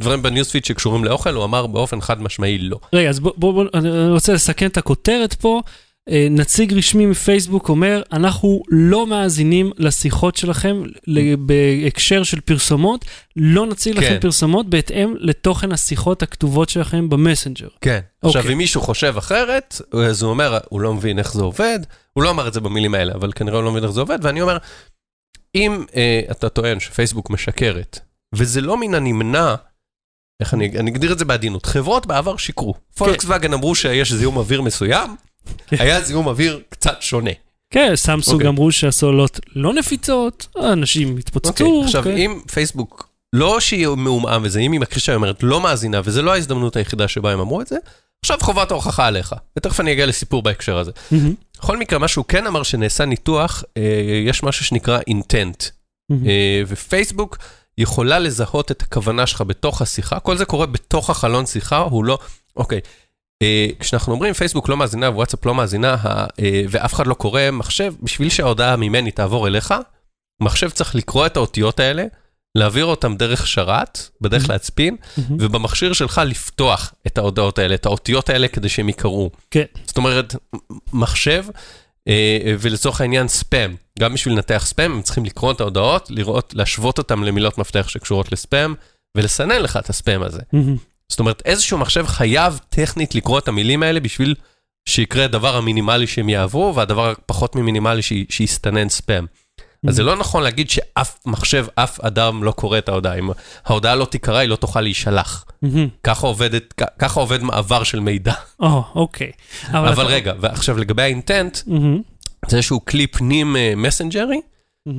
דברים בניוספיד שקשורים לאוכל, הוא אמר באופן חד משמעי לא. רגע, אז בוא, בוא, בוא, אני רוצה לסכם את הכותרת פה. אה, נציג רשמי מפייסבוק אומר, אנחנו לא מאזינים לשיחות שלכם ל- בהקשר של פרסומות, לא נציג לכם כן. פרסומות בהתאם לתוכן השיחות הכתובות שלכם במסנג'ר. כן. עכשיו, אוקיי. אם מישהו חושב אחרת, אז הוא אומר, הוא לא מבין איך זה עובד, הוא לא אמר את זה במילים האלה, אבל כנראה הוא לא מבין איך זה עובד, ואני אומר, אם אה, אתה טוען שפייסבוק משקרת, וזה לא מן הנמנע, איך אני, אני אגדיר את זה בעדינות, חברות בעבר שיקרו. פולקסווגן אמרו שיש זיהום אוויר מסוים, היה זיהום אוויר קצת שונה. כן, סמסונג אוקיי. אמרו שהסוללות לא נפיצות, אנשים התפוצצו. אוקיי, עכשיו, כן. אם פייסבוק, לא שהיא מעומעם וזה, אם היא מכחישה, היא אומרת לא מאזינה, וזו לא ההזדמנות היחידה שבה הם אמרו את זה, עכשיו חובת ההוכחה עליך. ותכף אני אגיע לסיפור בהקשר הזה. מהמם, בכל מקרה, מה שהוא כן אמר שנעשה ניתוח, אה, יש משהו שנקרא intent. מהמם. אה, ופייסבוק יכולה לזהות את הכוונה שלך בתוך השיחה, כל זה קורה בתוך החלון שיחה, הוא לא, אוקיי. אה, כשאנחנו אומרים פייסבוק לא מאזינה ווואטסאפ לא מאזינה, אה, ואף אחד לא קורא מחשב, בשביל שההודעה ממני תעבור אליך, מחשב צריך לקרוא את האותיות האלה, להעביר אותם דרך שרת, בדרך כלל ספין, ובמכשיר שלך לפתוח את ההודעות האלה, את האותיות האלה, כדי שהם יקראו. כן. זאת אומרת, מחשב, ולצורך העניין ספאם, גם בשביל לנתח ספאם, הם צריכים לקרוא את ההודעות, לראות, להשוות אותם למילות מפתח שקשורות לספאם, ולסנן לך את הספאם הזה. זאת אומרת, איזשהו מחשב חייב טכנית לקרוא את המילים האלה בשביל שיקרה הדבר המינימלי שהם יעברו, והדבר הפחות ממינימלי ש- שיסתנן ספאם. אז זה לא נכון להגיד שאף מחשב, אף אדם לא קורא את ההודעה. אם ההודעה לא תיקרא, היא לא תוכל להישלח. ככה עובדת, ככה עובד מעבר של מידע. [laughs] או, אוקיי. אבל אתה- רגע, ועכשיו לגבי האינטנט, זה איזשהו כלי פנים אה, מסנג'רי.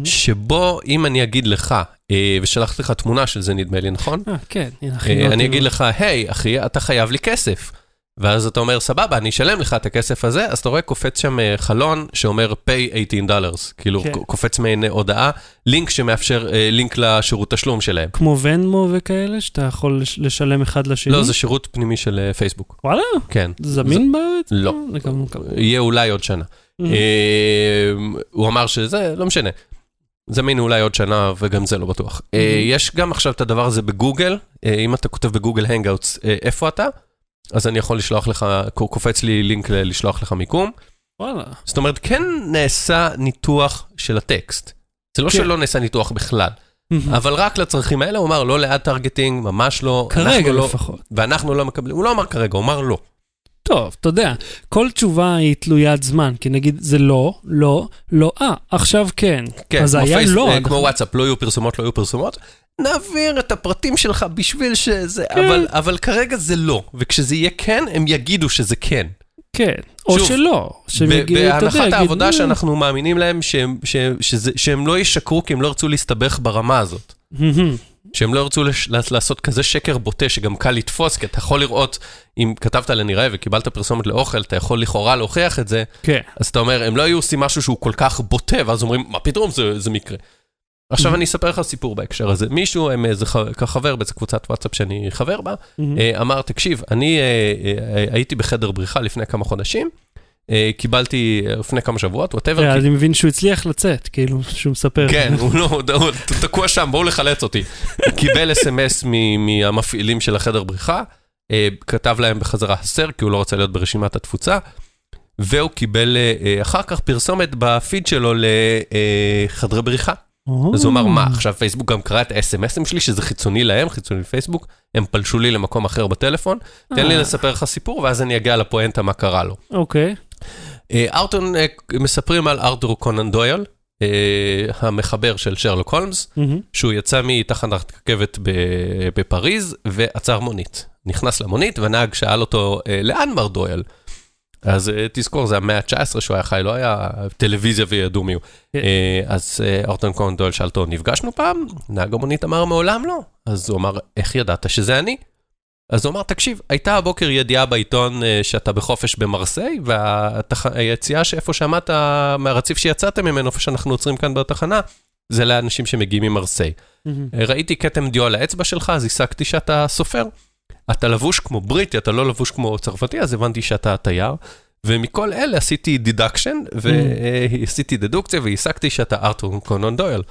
שבו אם אני אגיד לך, אה, ושלחתי לך תמונה של זה נדמה לי, נכון? אה, כן, הנה, אה, הכי אני אגיד לך, היי, אחי, אתה חייב לי כסף. ואז אתה אומר, סבבה, אני אשלם לך את הכסף הזה, אז אתה רואה קופץ שם אה, חלון שאומר pay 18 דולרס, כאילו כן. קופץ מעין הודעה, לינק שמאפשר, אה, לינק לשירות תשלום שלהם. כמו ונמו וכאלה, שאתה יכול לש- לשלם אחד לשני? לא, זה שירות פנימי של אה, פייסבוק, וואלה, כן. זה זמין בארץ? לא. אה, זה גם- גם- יהיה אולי עוד שנה. אה, הוא אמר שזה, לא משנה. זמין אולי עוד שנה, וגם זה לא בטוח. אה, Mhm. יש גם עכשיו את הדבר הזה בגוגל, אה, אם אתה כותב ב Google Hangouts, איפה אתה? אז אני יכול לשלוח לך, קופץ לי לינק לשלוח לך מיקום. וואלה. זאת אומרת, כן נעשה ניתוח של הטקסט. זה לא כן. שלא נעשה ניתוח בכלל. אבל רק לצרכים האלה, הוא אמר, לא ל ad targeting, ממש לא. כרגע לא- לפחות. ואנחנו לא מקבלים, הוא לא אמר כרגע, הוא אמר לא. טוב, אתה יודע, כל תשובה היא תלוית זמן, כי נגיד זה לא, לא, לא, אה, עכשיו כן. כן, אז היה פייס- לא. אה, עד כמו. וואטסאפ, לא יהיו פרסומות, לא יהיו פרסומות. נעביר את הפרטים שלך בשביל שזה, כן. אבל, אבל כרגע זה לא, וכשזה יהיה כן, הם יגידו שזה כן. כן, או שוב, שלא. שהם יגידו, אתה יודע, בהנחת העבודה "אה". שאנחנו מאמינים להם שהם, שהם, שזה, שהם לא ישקרו כי הם לא ירצו להסתבך ברמה הזאת. שהם לא ירצו לש, לעשות כזה שקר בוטה שגם קל לתפוס, כי אתה יכול לראות, אם כתבת ל"אני רעב" וקיבלת פרסומת לאוכל, אתה יכול לכאורה להוכיח את זה, כן. אז אתה אומר, הם לא היו עושים משהו שהוא כל כך בוטה, ואז אומרים, מה פתאום זה, זה מקרה. עכשיו. אני אספר לך סיפור בהקשר הזה. מישהו, איזה ח- חבר באיזה קבוצת וואטסאפ שאני חבר בה. אה, אמר, תקשיב, אני אה, אה, הייתי בחדר בריחה לפני כמה חודשים, אה, קיבלתי אה, לפני כמה שבועות, whatever, אה, אני מבין שהוא הצליח לצאת, כאילו, שהוא מספר. כן, הוא לא, הוא תקוע שם, בואו לחלץ אותי. קיבל אס.אם.אס מהמפעילים של החדר בריחה, אה, כתב להם בחזרה הסר, כי הוא לא רוצה להיות ברשימת התפוצה, והוא קיבל אה, אה, אחר כך פרסומת בפיד שלו לחדרי בריחה. אז הוא אמר, מה, עכשיו פייסבוק גם קרא את ה-SMSים שלי, שזה חיצוני להם, חיצוני לפייסבוק, הם פלשו לי למקום אחר בטלפון, תן לי אה, לספר לך סיפור, ואז אני אגיע לפואנטה מה קרה לו. אוקיי. אה, ארטון, אה, מספרים על ארתור קונן דויל, המחבר של שרלוק הולמס. שהוא יצא מתחנת רכבת בפריז ועצר מונית. נכנס למונית והנהג שאל אותו, "אה, לאן מר דויל? אז אה, תזכור, זה המאה ה-19 שהוא היה חי, לא היה טלוויזיה וידעו מי הוא. כן. אה, אז אה, ארטון קונן דויל שאל אותו, נפגשנו פעם? נהג המונית אמר, מעולם לא. אז הוא אמר, איך ידעת שזה אני? אז הוא אמר, תקשיב, הייתה הבוקר ידיעה בעיתון שאתה בחופש במרסיי, והיציאה שאיפה שעמדת, מהרציף שיצאתם ממנו, איפה שאנחנו עוצרים כאן בתחנה, זה לאנשים שמגיעים ממרסיי. ראיתי כתם דיו על האצבע שלך, אז הסקתי שאתה סופר. אתה לבוש כמו בריטי, אתה לא לבוש כמו צרפתי, אז הבנתי שאתה תייר. ומכל אלה עשיתי deduction, ועשיתי דדוקציה, והסקתי שאתה ארתור קונן דויל.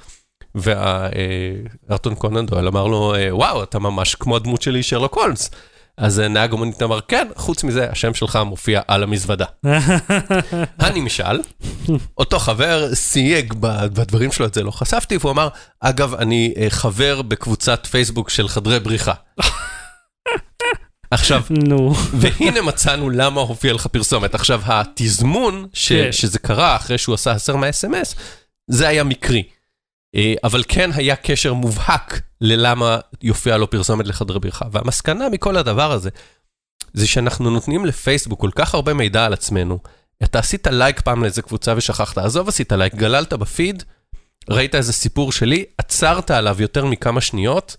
וארתור קונן דויל אמר לו, "אה, וואו, אתה ממש כמו הדמות שלי, שרלוק הולמס. אז נהג המונית אמר, כן, חוץ מזה, השם שלך מופיע על המזוודה. [laughs] הנמשל, אותו חבר סייג בדברים שלו, את זה לא חשפתי, והוא אמר, אגב, אני אה, חבר בקבוצת פייסבוק של חדרי בריחה. [laughs] עכשיו, נו. והנה מצאנו למה הופיע לך פרסומת. עכשיו, התזמון ש, כן. שזה קרה אחרי שהוא עשה הסר מה-SMS, זה היה מקרי. אה, אבל כן היה קשר מובהק ללמה יופיע לו פרסומת לחדרי בריחה. והמסקנה מכל הדבר הזה, זה שאנחנו נותנים לפייסבוק כל כך הרבה מידע על עצמנו. אתה עשית לייק פעם לאיזה קבוצה ושכחת, עזוב עשית לייק, גללת בפיד, ראית איזה סיפור שלי, עצרת עליו יותר מכמה שניות.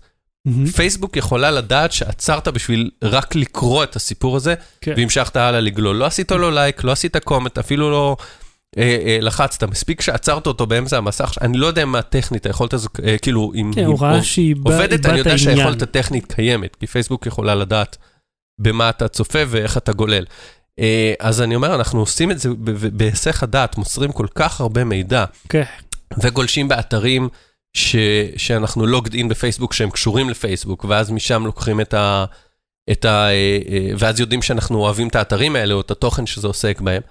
פייסבוק יכולה לדעת שעצרת בשביל רק לקרוא את הסיפור הזה, כן. והמשכת הלאה לגלול. לא עשית לו לייק, לא עשית קומט, אפילו לא אה, אה, לחצת. מספיק שעצרת אותו באמצע המסך, אני לא יודע מה טכנית, היכולת הזו, אה, כאילו, אם כן, בא- עובדת, אני יודע עניין. שהיכולת הטכנית קיימת, כי פייסבוק יכולה לדעת במה אתה צופה ואיך אתה גולל. אה, אז אני אומר, אנחנו עושים את זה בהיסח הדעת, מוסרים כל כך הרבה מידע. כן. וגולשים באתרים שאנחנו לוגד אין בפייסבוק שהם קשורים לפייסבוק, ואז משם לוקחים את ה... את ה אה, אה, ואז יודעים שאנחנו אוהבים את האתרים האלה, או את התוכן שזה עוסק בהם.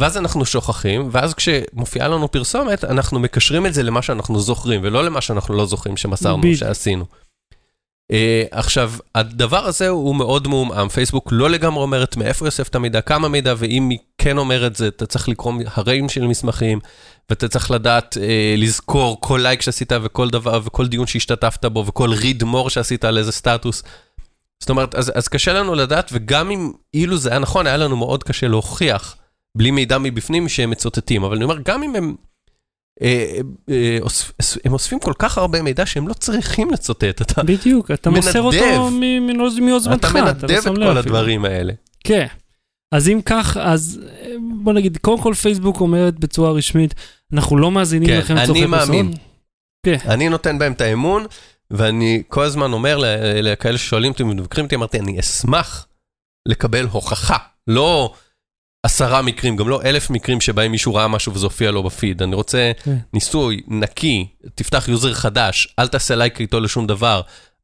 ואז אנחנו שוכחים, ואז כשמופיעה לנו פרסומת, אנחנו מקשרים את זה למה שאנחנו זוכרים, ולא למה שאנחנו לא זוכרים שמסרנו, בדיוק. שעשינו. Uh, עכשיו, הדבר הזה הוא מאוד מעומעם, פייסבוק לא לגמרי אומרת מאיפה יוסף את המידע, כמה מידע, ואם היא כן אומרת זה, אתה צריך לקרוא הרעים של מסמכים, ואתה צריך לדעת, uh, לזכור כל לייק שעשית וכל דבר, וכל דיון שהשתתפת בו, וכל read more שעשית על איזה סטטוס. זאת אומרת, אז, אז קשה לנו לדעת, וגם אם אילו זה היה נכון, היה לנו מאוד קשה להוכיח, בלי מידע מבפנים שהם מצוטטים, אבל אני אומר, גם אם הם... אה, אה, אוספ- הם אוספים כל כך הרבה מידע שהם לא צריכים לצוטט, אתה, בדיוק, אתה מוסר מנדב. אותו מ- מנוז- מיוזמתך, אתה מנדב את כל. הדברים האלה. כן. אז אם כך, אז בוא נגיד, קודם כל פייסבוק אומרת בצורה רשמית, אנחנו לא מאזינים כן, לכם אני לצורכי מאמין. פרסום. אני נותן בהם את האמון, ואני כל הזמן אומר לכאלה ששואלים אותי ומבקרים אותי, אמרתי, אני אשמח לקבל הוכחה, לא עשרה מקרים, גם לא אלף מקרים שבהם מישהו ראה משהו וזה הופיע לו בפיד. אני רוצה כן. ניסוי נקי, תפתח יוזר חדש, אל תעשה לייק איתו לשום דבר,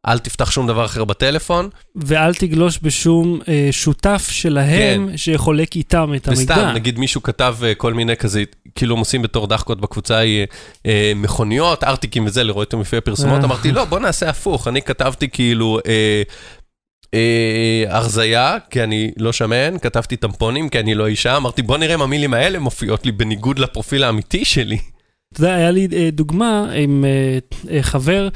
אל תפתח שום דבר אחר בטלפון, ואל תגלוש בשום אה, שותף שלהם שחולק איתם את המידע. וסתם, נגיד מישהו כתב אה, כל מיני כזה, כאילו הם עושים בתור דחקות בקבוצה אה, אה, מכוניות, ארטיקים וזה, לראות אותם לפי הפרסומות, אה. אמרתי, לא, בוא נעשה הפוך, אני כתבתי כאילו אה, אה, הרזייה, כי אני לא שמן, כתבתי טמפונים, כי אני לא אישה, אמרתי, בוא נראה אם המילים האלה מופיעות לי בניגוד לפרופיל האמיתי שלי. אתה יודע, היה לי אה, דוגמה עם אה, אה, חבר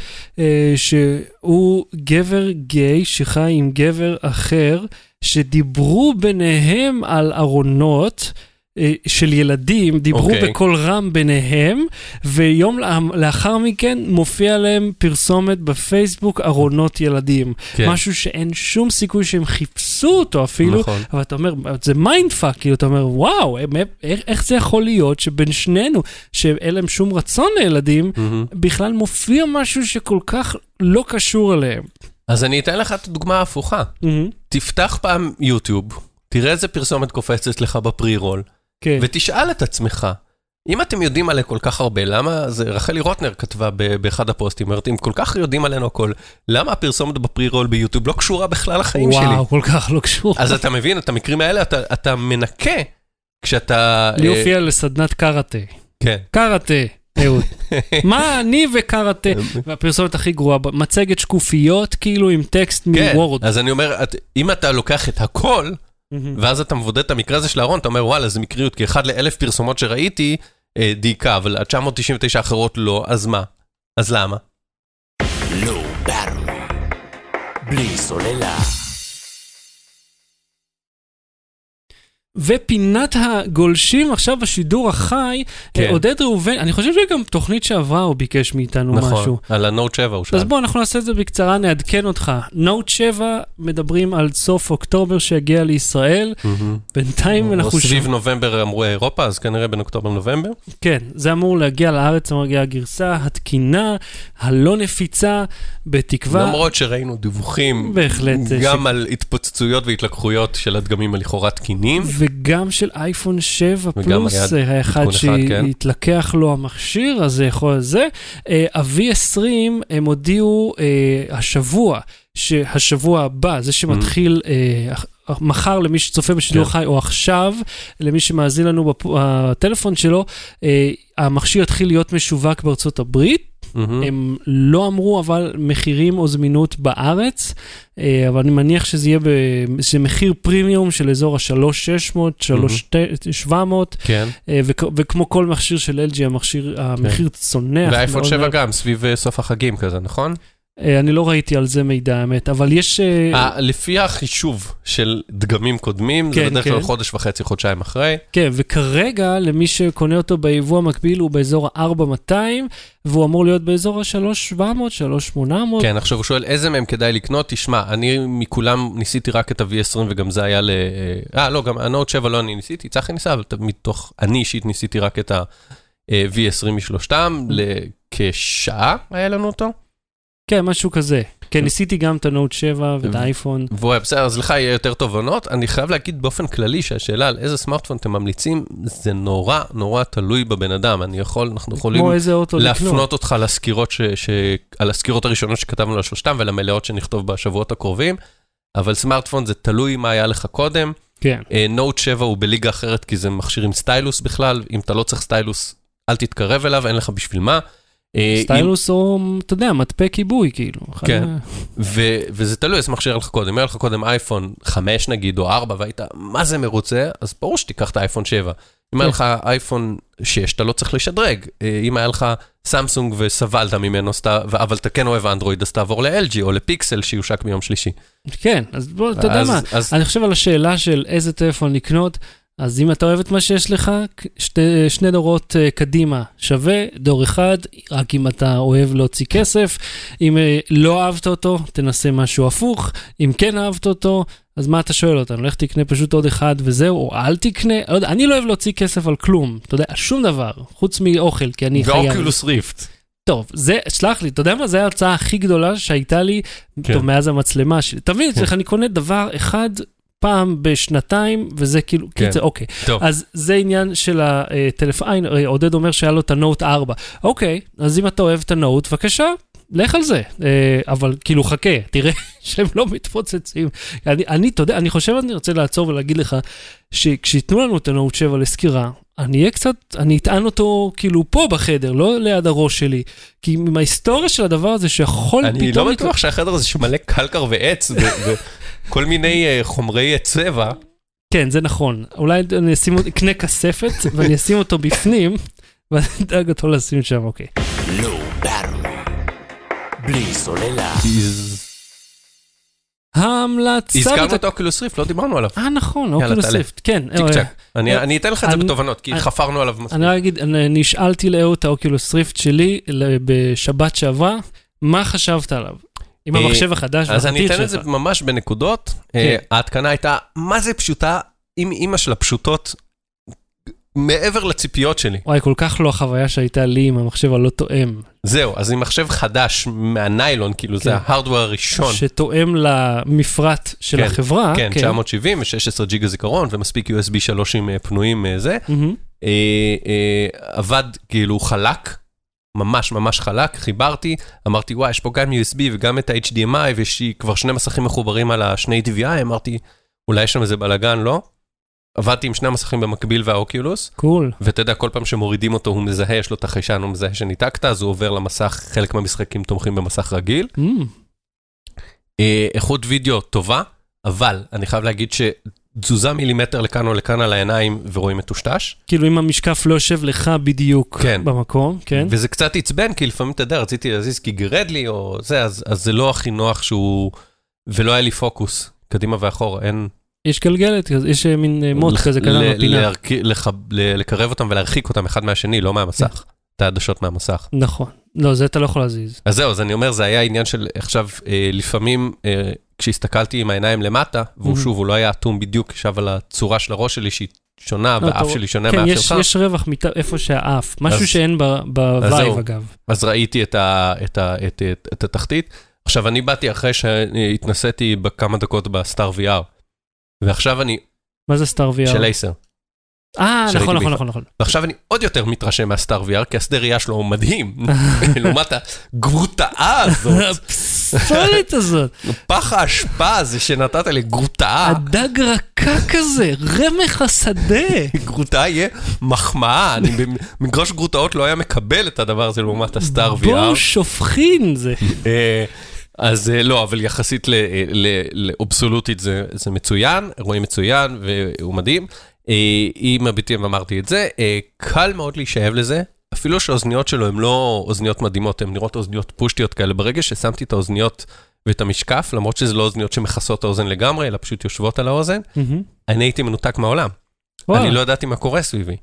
שהוא גבר גיי שחי עם גבר אחר, שדיברו ביניהם על ארונות. אה, של ילדים, דיברו אוקיי. בקול רם ביניהם, ויום לאחר מכן מופיע להם פרסומת בפייסבוק ארונות ילדים. כן, משהו שאין שום סיכוי שהם חיפשו אותו אפילו, נכון. אבל אתה אומר, זה mind fuck, כאילו, אתה אומר, וואו, הם- איך, איך זה יכול להיות שבין שנינו, שאין להם שום רצון לילדים, מהמם. בכלל מופיע משהו שכל כך לא קשור אליהם. אז אני אתן לך את הדוגמה ההפוכה. תפתח פעם יוטיוב, תראה איזה פרסומת קופצת לך בפרי-רול, כן, ותשאל את עצמך, אם אתם יודעים עליה כל כך הרבה, למה, זה רחלי רוטנר כתבה באחד הפוסטים, אומרת, אם כל כך יודעים עלינו הכל, למה הפרסומת בפרי-רול ביוטיוב לא קשורה בכלל לחיים שלי? וואו, כל כך לא קשור. אז אתה מבין, את המקרים האלה אתה, אתה מנקה כשאתה... לי אה, הופיע לסדנת קראטה. כן. קראטה, אהוד. [laughs] מה אני וקראטה? והפרסומת הכי גרועה, מצגת שקופיות, כאילו עם טקסט כן, מוורד. אז אני אומר, אם אתה לוקח את הכל. ואז אתה מבודד את המקרה הזה של אהרון, אתה אומר, וואלה, זה מקריות, כי אחד לאלף פרסומות שראיתי, אה, דייקה, אבל ה-999 האחרות לא, אז מה? אז למה? לא. בלי סוללה. ופינת הגולשים עכשיו בשידור החי, כן. אה, עודד ראובן, אני חושב שגם תוכנית שעברה הוא ביקש מאיתנו משהו. נכון, על הנוט 7 הוא שאל. אז בוא, אנחנו נעשה את זה בקצרה, נעדכן אותך. נוט 7, מדברים על סוף אוקטובר שיגיע לישראל. מהמם. בינתיים או אנחנו... סביב ש- נובמבר אמרו אירופה, אז כנראה בין אוקטובר-נובמבר. כן, זה אמור להגיע לארץ, אמור להגיע הגרסה התקינה, הלא נפיצה, בתקווה... למרות שראינו דיווחים בהחלט, אה, גם על התפוצצויות והתלקחויות של הדגמים הלכאורה תקינים. וגם של אייפון 7 וגם פלוס, אה, האחד אחד, כן. שהתלקח לו המכשיר, אז זה יכול זה. אה, ה-V20, הם הודיעו אה, השבוע, שהשבוע הבא, זה שמתחיל אה, מחר למי שצופה בשידור כן. חי, או עכשיו, למי שמאזין לנו בטלפון שלו, אה, המכשיר יתחיל להיות משווק בארצות הברית. מהמם. הם לא אמרו אבל מחירים או זמינות בארץ, אה, אבל אני מניח שזה יהיה במחיר פרימיום של אזור ה-3600, 3700, כן, וכמו כל מכשיר של LG, המכשיר, המחיר צונח. ואייפון מאוד 7 מאוד. גם, סביב אה, סוף החגים כזה, נכון? אה, אני לא ראיתי על זה מידע, האמת, אבל יש... אה, אה, לפי החישוב של דגמים קודמים, זה כן, בדרך כלל כן. חודש וחצי, חודשיים אחרי. כן, וכרגע למי שקונה אותו ביבוא המקביל הוא באזור ה-4200, והוא אמור להיות באזור ה-3700, 3800. כן, עכשיו הוא שואל איזה מהם כדאי לקנות, תשמע, אני מכולם ניסיתי רק את ה-V20 וגם זה היה ל... אה, לא, גם הנוט 7 לא אני ניסיתי, צחי ניסה, אבל מתוך, אני אישית ניסיתי רק את ה-V20 משלושתם, לכשעה היה לנו אותו. כן, משהו כזה. כן, ניסיתי גם את הנוט 7 ואת האייפון. והוא היה בסדר, אז לך יהיה יותר תובנות. אני חייב להגיד באופן כללי שהשאלה על איזה סמארטפון אתם ממליצים, זה נורא נורא תלוי בבן אדם. אני יכול, אנחנו יכולים. להפנות אותך לסקירות, ש, ש, על הסקירות הראשונות שכתבנו על שלושתם ולמלאות שנכתוב בשבועות הקרובים, אבל סמארטפון זה תלוי מה היה לך קודם. כן. נוט 7 הוא בליגה אחרת כי זה מכשיר עם סטיילוס בכלל, אם אתה לא צריך סטיילוס, אל תתקרב אליו, אין לך בשביל מה. אה, סטיילוס או, אתה יודע, מטפה כיבוי, כאילו. כן. וזה תלוי איזה מכשיר היה לך קודם, אם היה לך קודם אייפון 5 נגיד, או 4, והיית מה זה מרוצה, אז ברור שתיקח את האייפון 7. אם היה כן. לך אייפון 6, אתה לא צריך לשדרג. אה, אם היה לך סמסונג וסבלת ממנו, אבל אתה כן אוהב אנדרואיד, אז תעבור ל-LG או לפיקסל שיושק ביום שלישי. כן, אז בוא, אתה יודע מה, אני חושב על השאלה של איזה טלפון לקנות, אז אם אתה אוהב את מה שיש לך, שתי, שני דורות uh, קדימה שווה, דור אחד, רק אם אתה אוהב להוציא כסף, אם uh, לא אהבת אותו, תנסה משהו הפוך, אם כן אהבת אותו, אז מה אתה שואל אותנו? לך תקנה פשוט עוד אחד וזהו, או אל תקנה, לא יודע, אני לא אוהב להוציא כסף על כלום, אתה יודע, שום דבר, חוץ מאוכל, כי אני חייב. ואוקולוס ריפט. טוב, זה, סלח לי, אתה יודע מה, זו ההרצאה הכי גדולה שהייתה לי, כן. טוב, מאז המצלמה שלי. אתה מבין, כן. כן. אני קונה דבר אחד פעם בשנתיים, וזה כאילו, כן. קיצר, אוקיי. טוב. אז זה עניין של הטלפון, עודד אומר שהיה לו את הנוט 4. אוקיי, אז אם אתה אוהב את הנוט, בבקשה, לך על זה. אה, אבל כאילו, חכה, תראה [laughs] שהם לא מתפוצצים. אני, אני, אתה יודע, אני חושב, אני רוצה לעצור ולהגיד לך, שכשיתנו לנו את הנוט 7 לסקירה, אני אהיה קצת, אני אטען אותו כאילו פה בחדר, לא ליד הראש שלי. כי עם ההיסטוריה של הדבר הזה שיכול אני פתאום... לא לת- בטוח שהחדר הזה שמלא קלקר ועץ וכל מיני אה, חומרי צבע. כן, זה נכון. אולי אני אשים, אקנה כספת ואני אשים אותו בפנים, ואני אדאג אותו לשים שם, אוקיי. לא. בלי סוללה. ההמלצה... הזכרנו את ה Oculus Rift, לא דיברנו עליו. אה, נכון, Oculus. Rift, כן. צ'יק אה, צ'אק. אני אה, אני אתן לך את זה אני- בתובנות, כי אני- חפרנו עליו מספיק. אני רק אגיד, אני השאלתי לאהוד את ה Oculus Rift שלי בשבת שעברה, מה חשבת עליו? עם אה, המחשב החדש אז אני אתן את זה. ממש בנקודות. כן. אה, ההתקנה הייתה, מה זה פשוטה, עם אימא של הפשוטות, מעבר לציפיות שלי. וואי, כל כך לא החוויה שהייתה לי עם המחשב הלא תואם. זהו, אז עם מחשב חדש מהניילון, כאילו זה כן. ההארדוור הראשון. שתואם למפרט של כן, החברה. כן, 970 ו-16 ג'יגה זיכרון, ומספיק USB 3 עם אה, פנויים זה. אה, אה, עבד כאילו חלק, ממש ממש חלק, חיברתי, אמרתי וואי, יש פה גם USB וגם את ה-HDMI, ויש לי כבר שני מסכים מחוברים על השני DVI, אמרתי, אולי יש שם איזה בלאגן, לא? עבדתי עם שני המסכים במקביל והאוקיולוס, קול. ואתה יודע, כל פעם שמורידים אותו הוא מזהה, יש לו את החיישן, הוא מזהה שניתקת, אז הוא עובר למסך, חלק מהמשחקים תומכים במסך רגיל. אמ, אה, איכות וידאו טובה, אבל אני חייב להגיד שתזוזה מילימטר לכאן או לכאן על העיניים ורואים מטושטש. כאילו אם המשקף לא יושב לך בדיוק כן. במקום, כן? וזה קצת עצבן, כי לפעמים, אתה יודע, רציתי להזיז כי גירד לי, או זה, אז, אז זה לא הכי נוח שהוא... ולא היה לי פוקוס, קדימה ואחורה, אין... יש גלגלת, יש אה, מין אה, מוט כזה קטן בפינה. לקרב אותם ולהרחיק אותם אחד מהשני, לא מהמסך. את העדשות מהמסך. נכון. לא, זה אתה לא יכול להזיז. אז זהו, אז אני אומר, זה היה עניין של עכשיו, אה, לפעמים, אה, כשהסתכלתי עם העיניים למטה, והוא Mhm. שוב, הוא לא היה אטום בדיוק, ישב על הצורה של הראש שלי, שהיא שונה, לא, והאף שלי שונה כן, מהאף יש, שלך. יש רווח מת... איפה שהאף, משהו אז- שאין ב Vive. אגב. אז ראיתי את, ה, את, ה, את, את, את התחתית. עכשיו, אני באתי אחרי שהתנסיתי בכמה דקות בסטאר VR, ועכשיו אני, מה זה סטאר VR? של אייסר, אה, נכון, נכון. נכון, נכון. ועכשיו אני עוד יותר מתרשם מהסטאר VR, כי השדה ראייה שלו הוא מדהים, [laughs] לעומת הגרוטאה הזאת, [laughs] הפסולת הזאת, פח האשפה הזה שנתת לגרוטאה, הדג רכה כזה, רמך השדה. [laughs] גרוטאה יהיה מחמאה, אני במגרש גרוטאות לא היה מקבל את הדבר הזה לעומת הסטאר VR. בואו שופכין זה. אה, אז אה, לא, אבל יחסית ל- לאובסולוטית זה, זה מצוין, רואים מצוין והוא מדהים. אה, עם הביטים אמרתי את זה, אה, קל מאוד להישאב לזה, אפילו שהאוזניות שלו הן לא אוזניות מדהימות, הן נראות אוזניות פושטיות כאלה. ברגע ששמתי את האוזניות ואת המשקף, למרות שזה לא אוזניות שמכסות את האוזן לגמרי, אלא פשוט יושבות על האוזן, מהמם. אני הייתי מנותק מהעולם. וואו. אני לא ידעתי מה קורה סביבי.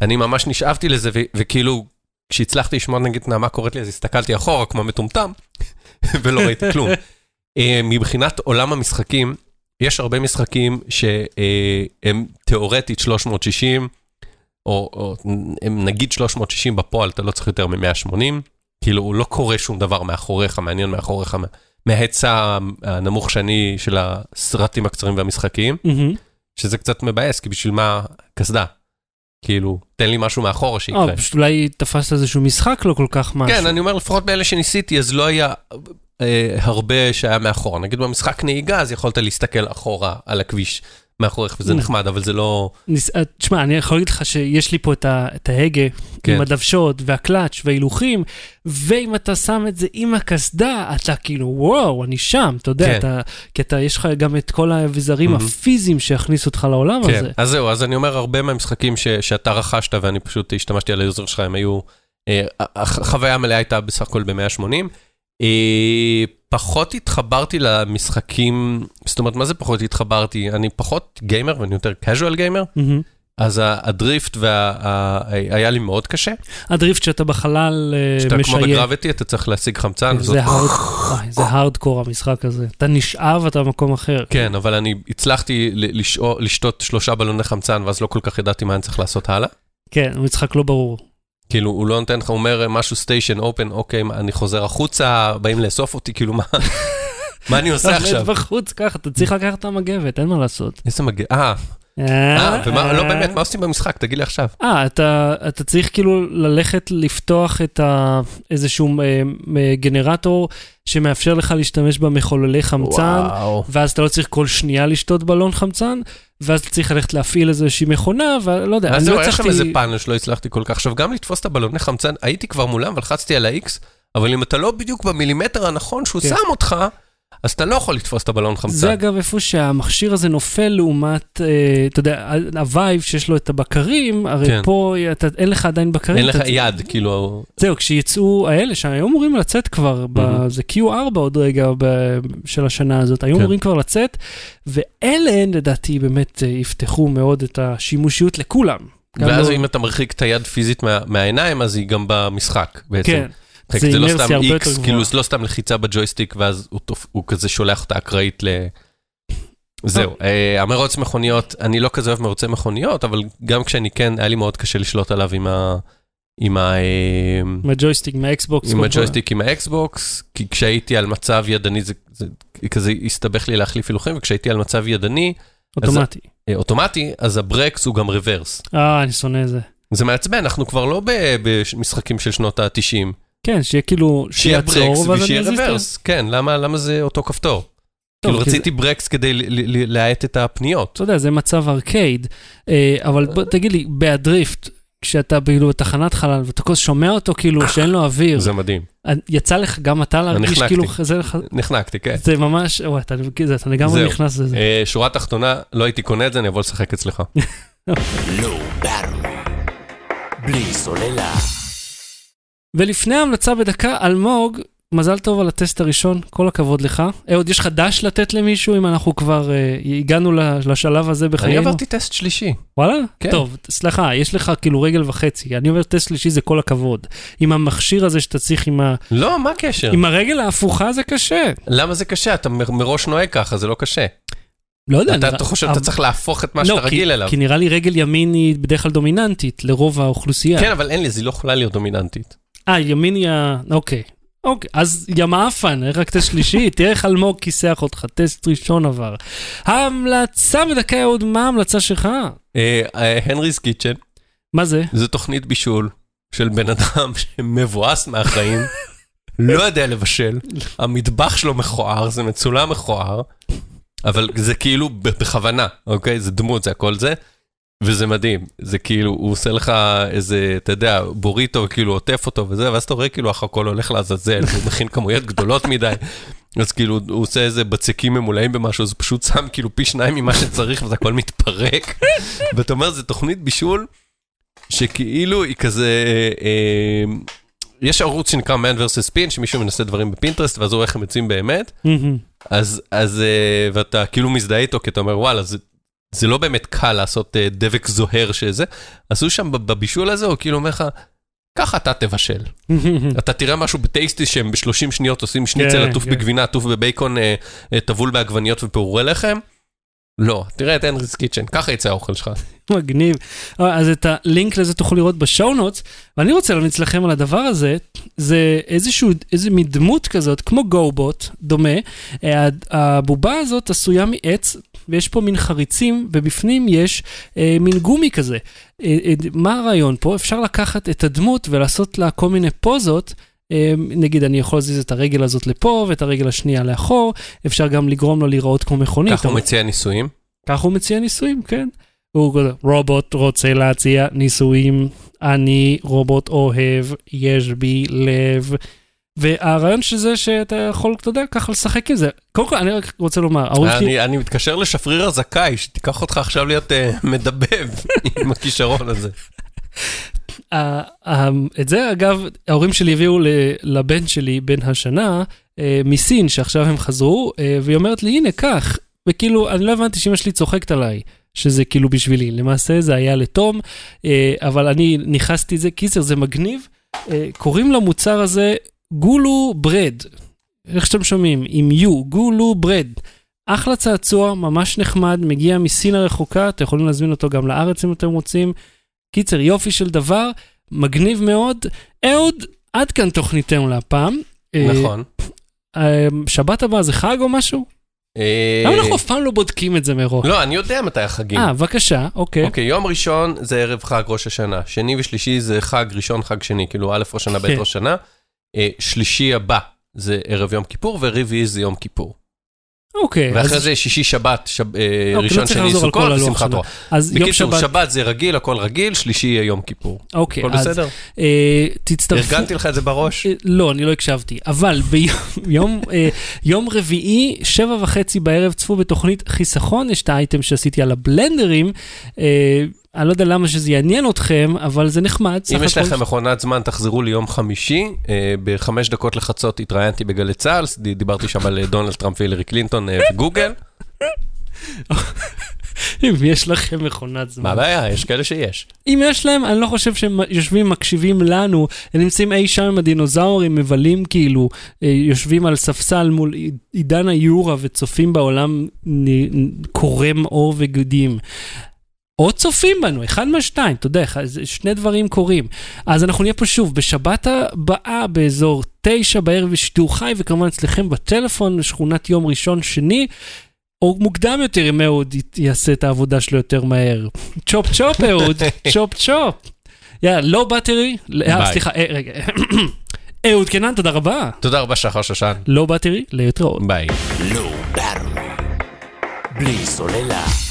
אני ממש נשאבתי לזה, ו- וכאילו, כשהצלחתי לשמוע נגיד נעמה קוראת לי, אז הסתכלתי אחורה כמו מטומטם, [laughs] ולא ראיתי כלום. [laughs] אה, מבחינת עולם המשחקים, יש הרבה משחקים שהם תיאורטית 360, או, או הם נגיד 360 בפועל, אתה לא צריך יותר מ-180, כאילו, לא קורה שום דבר מאחוריך, מעניין מאחוריך, מההיצע הנמוך שאני, של הסרטים הקצרים והמשחקיים, מהמם. שזה קצת מבאס, כי בשביל מה קסדה? כאילו, תן לי משהו מאחורה שיקרה. אה, פשוט אולי תפסת איזשהו משחק לא כל כך משהו. כן, אני אומר, לפחות באלה שניסיתי, אז לא היה אה, הרבה שהיה מאחורה. נגיד במשחק נהיגה, אז יכולת להסתכל אחורה על הכביש מאחוריך, וזה Mm. נחמד, אבל זה לא... ניס- אה, תשמע, אני יכול להגיד לך שיש לי פה את, ה, את ההגה כן. עם הדוושות והקלאץ' וההילוכים, ואם אתה שם את זה עם הקסדה, אתה כאילו, וואו, אני שם, אתה יודע, כן. אתה, כי אתה, יש לך גם את כל האביזרים מהמם. הפיזיים שיכניסו אותך לעולם כן, הזה. אז זהו, אז אני אומר, הרבה מהמשחקים ש, שאתה רכשת, ואני פשוט השתמשתי על היוזר שלך, הם היו... אה, הח- החוויה המלאה הייתה בסך הכל ב-180. אה, פחות התחברתי למשחקים, זאת אומרת, מה זה פחות התחברתי? אני פחות גיימר ואני יותר casual גיימר. אז ה Rift היה לי מאוד קשה. הדריפט שאתה בחלל אה, שאתה כמו. בגרביטי, אתה צריך להשיג חמצן. וזאת- זה הארדקור המשחק הזה. אתה נשאב, אתה במקום אחר. כן, אבל אני הצלחתי לשתות שלושה בלוני חמצן, ואז לא כל כך ידעתי מה אני צריך לעשות הלאה. כן, המשחק לא ברור. כאילו, הוא לא נותן לך, הוא אומר משהו סטיישן אופן, אוקיי, אני חוזר החוצה, באים לאסוף אותי, כאילו, מה, מה אני עושה אתה עכשיו? עומד בחוץ ככה, אתה צריך לקחת את המגבת, אין מה לעשות. איזה מג... אה, אה, ומה, לא באמת, מה עושים במשחק? תגיד לי עכשיו. אה, אתה, אתה צריך כאילו ללכת לפתוח את. איזשהו אה, אה, גנרטור שמאפשר לך להשתמש במחוללי חמצן. ואז אתה לא צריך כל שנייה לשתות בלון חמצן, ואז אתה צריך ללכת להפעיל איזושהי מכונה, ולא יודע, אני זהו, לא היה שם הצלחתי... איזה פאנל שלא הצלחתי כל כך. עכשיו, גם לתפוס את הבלוני חמצן, הייתי כבר מולם ולחצתי על ה-X, אבל אם אתה לא בדיוק במילימטר הנכון שהוא כן. שם אותך, אז אתה לא יכול לתפוס את הבלון חמצן. זה אגב איפה שהמכשיר הזה נופל לעומת, אה, אתה יודע, ה Vive שיש לו את הבקרים, הרי כן. פה אתה, אין לך עדיין בקרים. אין לך אתה- יד, כאילו, זהו, כשיצאו האלה שהיו אמורים לצאת כבר, ב- מהמם. זה Q4 עוד רגע ב- של השנה הזאת, היו כן. אמורים כבר לצאת, ואלה לדעתי באמת אה, יפתחו מאוד את השימושיות לכולם. ואז לא- אם אתה מרחיק את היד פיזית מה- מהעיניים, אז היא גם במשחק, בעצם. כן, זה לא סתם גבוהה. כאילו זה לא סתם לחיצה בג'ויסטיק, ואז הוא כזה שולח אותה אקראית ל... זהו, אה, המרוץ מכוניות, אני לא כזה אוהב מרוצי מכוניות, אבל גם כשאני כן, היה לי מאוד קשה לשלוט עליו עם ה... עם ה... עם הג'ויסטיק. עם כל הג'ויסטיק עם ה Xbox, כי כשהייתי על מצב ידני זה, זה כזה הסתבך לי להחליף הילוכים, וכשהייתי על מצב ידני, אוטומטי. אה, אוטומטי, אז הברקס הוא גם רוורס. אה, אני שונא את זה. זה מעצבן, אנחנו כבר לא ב- במשחקים של שנות ה-90. כן, שיהיה כאילו, שיהיה ברקס ושיהיה רוורס, כן, למה למה זה אותו כפתור? כאילו כי זה- רציתי ברקס כדי ל- ל- ל- להאט את הפניות. אתה יודע, זה מצב ארקייד, אה, אבל בוא תגיד לי, בהדריפט, כשאתה כאילו בתחנת חלל ואתה כל שומע אותו כאילו שאין לו אוויר, זה מדהים. יצא לך גם אתה להרגיש נחנקתי. כאילו זה לך, נחנקתי, כן. זה ממש, וואי, אתה זה- אתה לגמרי זהו. נכנס לזה. אה, שורה תחתונה, לא הייתי קונה את זה, אני אבוא לשחק אצלך. [laughs] לא. בלי סוללה. ולפני ההמלצה בדקה, אלמוג, מזל טוב על הטסט הראשון, כל הכבוד לך. אה, עוד יש לך דש לתת למישהו אם אנחנו כבר אה, הגענו לשלב הזה אני בחיינו? עברתי טסט שלישי. וואלה? כן. טוב, סליחה, יש לך כאילו רגל וחצי. אני אומר טסט שלישי זה כל הכבוד. עם המכשיר הזה שאתה צריך עם, ה... לא, מה הקשר? עם הרגל ההפוכה זה קשה. למה זה קשה? אתה מ- מראש נוהג ככה, זה לא קשה. לא יודע. אתה אתה חושב אבל- שאתה צריך להפוך את מה לא, שאתה כי- רגיל אליו. כי נראה לי רגל ימין היא בדרך כלל דומיננטית לרוב האוכלוסייה. כן, אבל אין לי, היא לא יכולה להיות דומיננטית. אה, ימין היא ה... אוקיי. אוקיי, אז יא מעפן, איך רק טסט שלישי? [laughs] תראה איך אלמוג כיסח אותך, טסט ראשון עבר. ההמלצה בדקה יהוד, מה ההמלצה שלך? הנרי's קיצ'ן, מה זה? זו תוכנית בישול של בן אדם [laughs] שמבואס מהחיים, לא יודע לבשל, המטבח שלו מכוער, זה מצולם מכוער, אבל זה כאילו בכוונה, אוקיי? זה דמות, זה הכל זה. וזה מדהים, זה כאילו, הוא עושה לך איזה, אתה יודע, בוריטו, כאילו עוטף אותו וזה, ואז אתה רואה כאילו איך הכל הולך לעזאזל, הוא מכין כמויות גדולות מדי, אז כאילו הוא עושה איזה בצקים ממולאים במשהו, אז הוא פשוט שם כאילו פי שניים ממה שצריך, וזה הכל מתפרק. [laughs] ואתה אומר, זה תוכנית בישול, שכאילו היא כזה, אה, יש ערוץ שנקרא Man vs. Pin, שמישהו מנסה דברים בפינטרסט, ואז הוא רואה איך הם יוצאים באמת, אז, אז, אה, ואתה כאילו מזדהה איתו, כי אתה אומר, וואלה, זה, זה לא באמת קל לעשות אה, דבק זוהר שזה. הוא שם בבישול הזה, הוא כאילו אומר לך, ככה אתה תבשל. [laughs] אתה תראה משהו בטייסטי שהם ב-30 שניות עושים שניצל כן, עטוף כן. בגבינה, עטוף בבייקון, אה, אה, טבול בעגבניות ופירורי לחם, לא, תראה את הנריס קיצ'ן, ככה יצא האוכל שלך. [laughs] מגניב. אז את הלינק לזה תוכלו לראות בשואו נוטס, ואני רוצה להמליץ לכם על הדבר הזה, זה איזשהו, איזה מין דמות כזאת, כמו גו-בוט, דומה. הבובה הזאת עשויה מעץ, ויש פה מין חריצים, ובפנים יש אה, מין גומי כזה. אה, אה, מה הרעיון פה? אפשר לקחת את הדמות ולעשות לה כל מיני פוזות. אה, נגיד אני יכול להזיז את הרגל הזאת לפה ואת הרגל השנייה לאחור, אפשר גם לגרום לו להיראות כמו מכונית. ככה הוא מציע ניסויים. ככה הוא מציע ניסויים, כן. הוא רובוט רוצה להציע ניסויים, אני רובוט אוהב, יש בי לב. והרעיון של זה שאתה יכול, אתה יודע, ככה לשחק עם זה. קודם כל, אני רק רוצה לומר, הערוץ שלי... אני, אני מתקשר לשפריר הזכאי, שתיקח אותך עכשיו להיות uh, מדבב [laughs] עם הכישרון הזה. את זה, אגב, ההורים שלי הביאו לבן שלי, בן השנה, אה, מסין, שעכשיו הם חזרו, אה, והיא אומרת לי, הנה, קח. וכאילו, אני לא הבנתי שאמא שלי צוחקת עליי, שזה כאילו בשבילי. למעשה זה היה לתום, אבל אני נכנסתי את זה, קיצר, זה מגניב. קוראים למוצר הזה גולו ברד. איך שאתם שומעים, עם יו, גולו ברד. אחלה צעצוע, ממש נחמד, מגיע מסין הרחוקה, אתם יכולים להזמין אותו גם לארץ אם אתם רוצים. קיצר, יופי של דבר, מגניב מאוד. אהוד, עד כאן תוכניתנו להפעם. אה, נכון. אה, שבת הבאה זה חג או משהו? אה, למה אנחנו אף פעם לא בודקים את זה מראש? לא, אני יודע מתי החגים. אה, בבקשה, אוקיי. אוקיי, יום ראשון זה ערב חג ראש השנה, שני ושלישי זה חג ראשון, חג שני, כאילו א' ראש שנה, ב' כן. ראש שנה. אה, שלישי הבא זה ערב יום כיפור, ורביעי זה יום כיפור. אוקיי, ואחרי אז- זה שישי שבת, שב- אה, אוקיי, לא ראשון צריך שני סוכות ושמחת שלנו. תורה. אז יום בקיצור, שבת, שבת זה רגיל, הכל רגיל, שלישי יהיה יום כיפור. אוקיי, הכל אז בסדר? אה, תצטרפו. ארגנתי לך את זה בראש? אה, לא, אני לא הקשבתי, אבל ביום אה, יום רביעי, שבע וחצי בערב, צפו בתוכנית חיסכון, יש את האייטם שעשיתי על הבלנדרים. אה, אני לא יודע למה שזה יעניין אתכם, אבל זה נחמד. אם יש. לכם מכונת זמן, תחזרו ליום חמישי, אה, בחמש דקות לחצות התראיינתי בגלי צה"ל, דיברתי שם על אה, דונלד טראמפ והילרי קלינטון אה, וגוגל. [laughs] אם יש לכם מכונת זמן. מה הבעיה? יש כאלה שיש. אם יש להם, אני לא חושב שהם יושבים, מקשיבים לנו, הם נמצאים אי שם עם הדינוזאורים, מבלים כאילו, אה, יושבים על ספסל מול עידן היורה וצופים בעולם קורם עור וגידים. או צופים בנו, אחד מהשתיים, אתה יודע, שני דברים קורים. אז אנחנו נהיה פה שוב בשבת הבאה באזור תשע בערב בשידור חי, וכמובן אצלכם בטלפון בשכונת יום ראשון שני. או מוקדם יותר אם אהוד יעשה את העבודה שלו יותר מהר. chop chop אהוד, [laughs] chop chop. יאללה, Low Battery, אה. סליחה, אה, רגע. [coughs] אהוד קנן, תודה רבה. תודה רבה, שחר שושן. Low Battery, להתראות. ביי. Low Battery. בלי סוללה.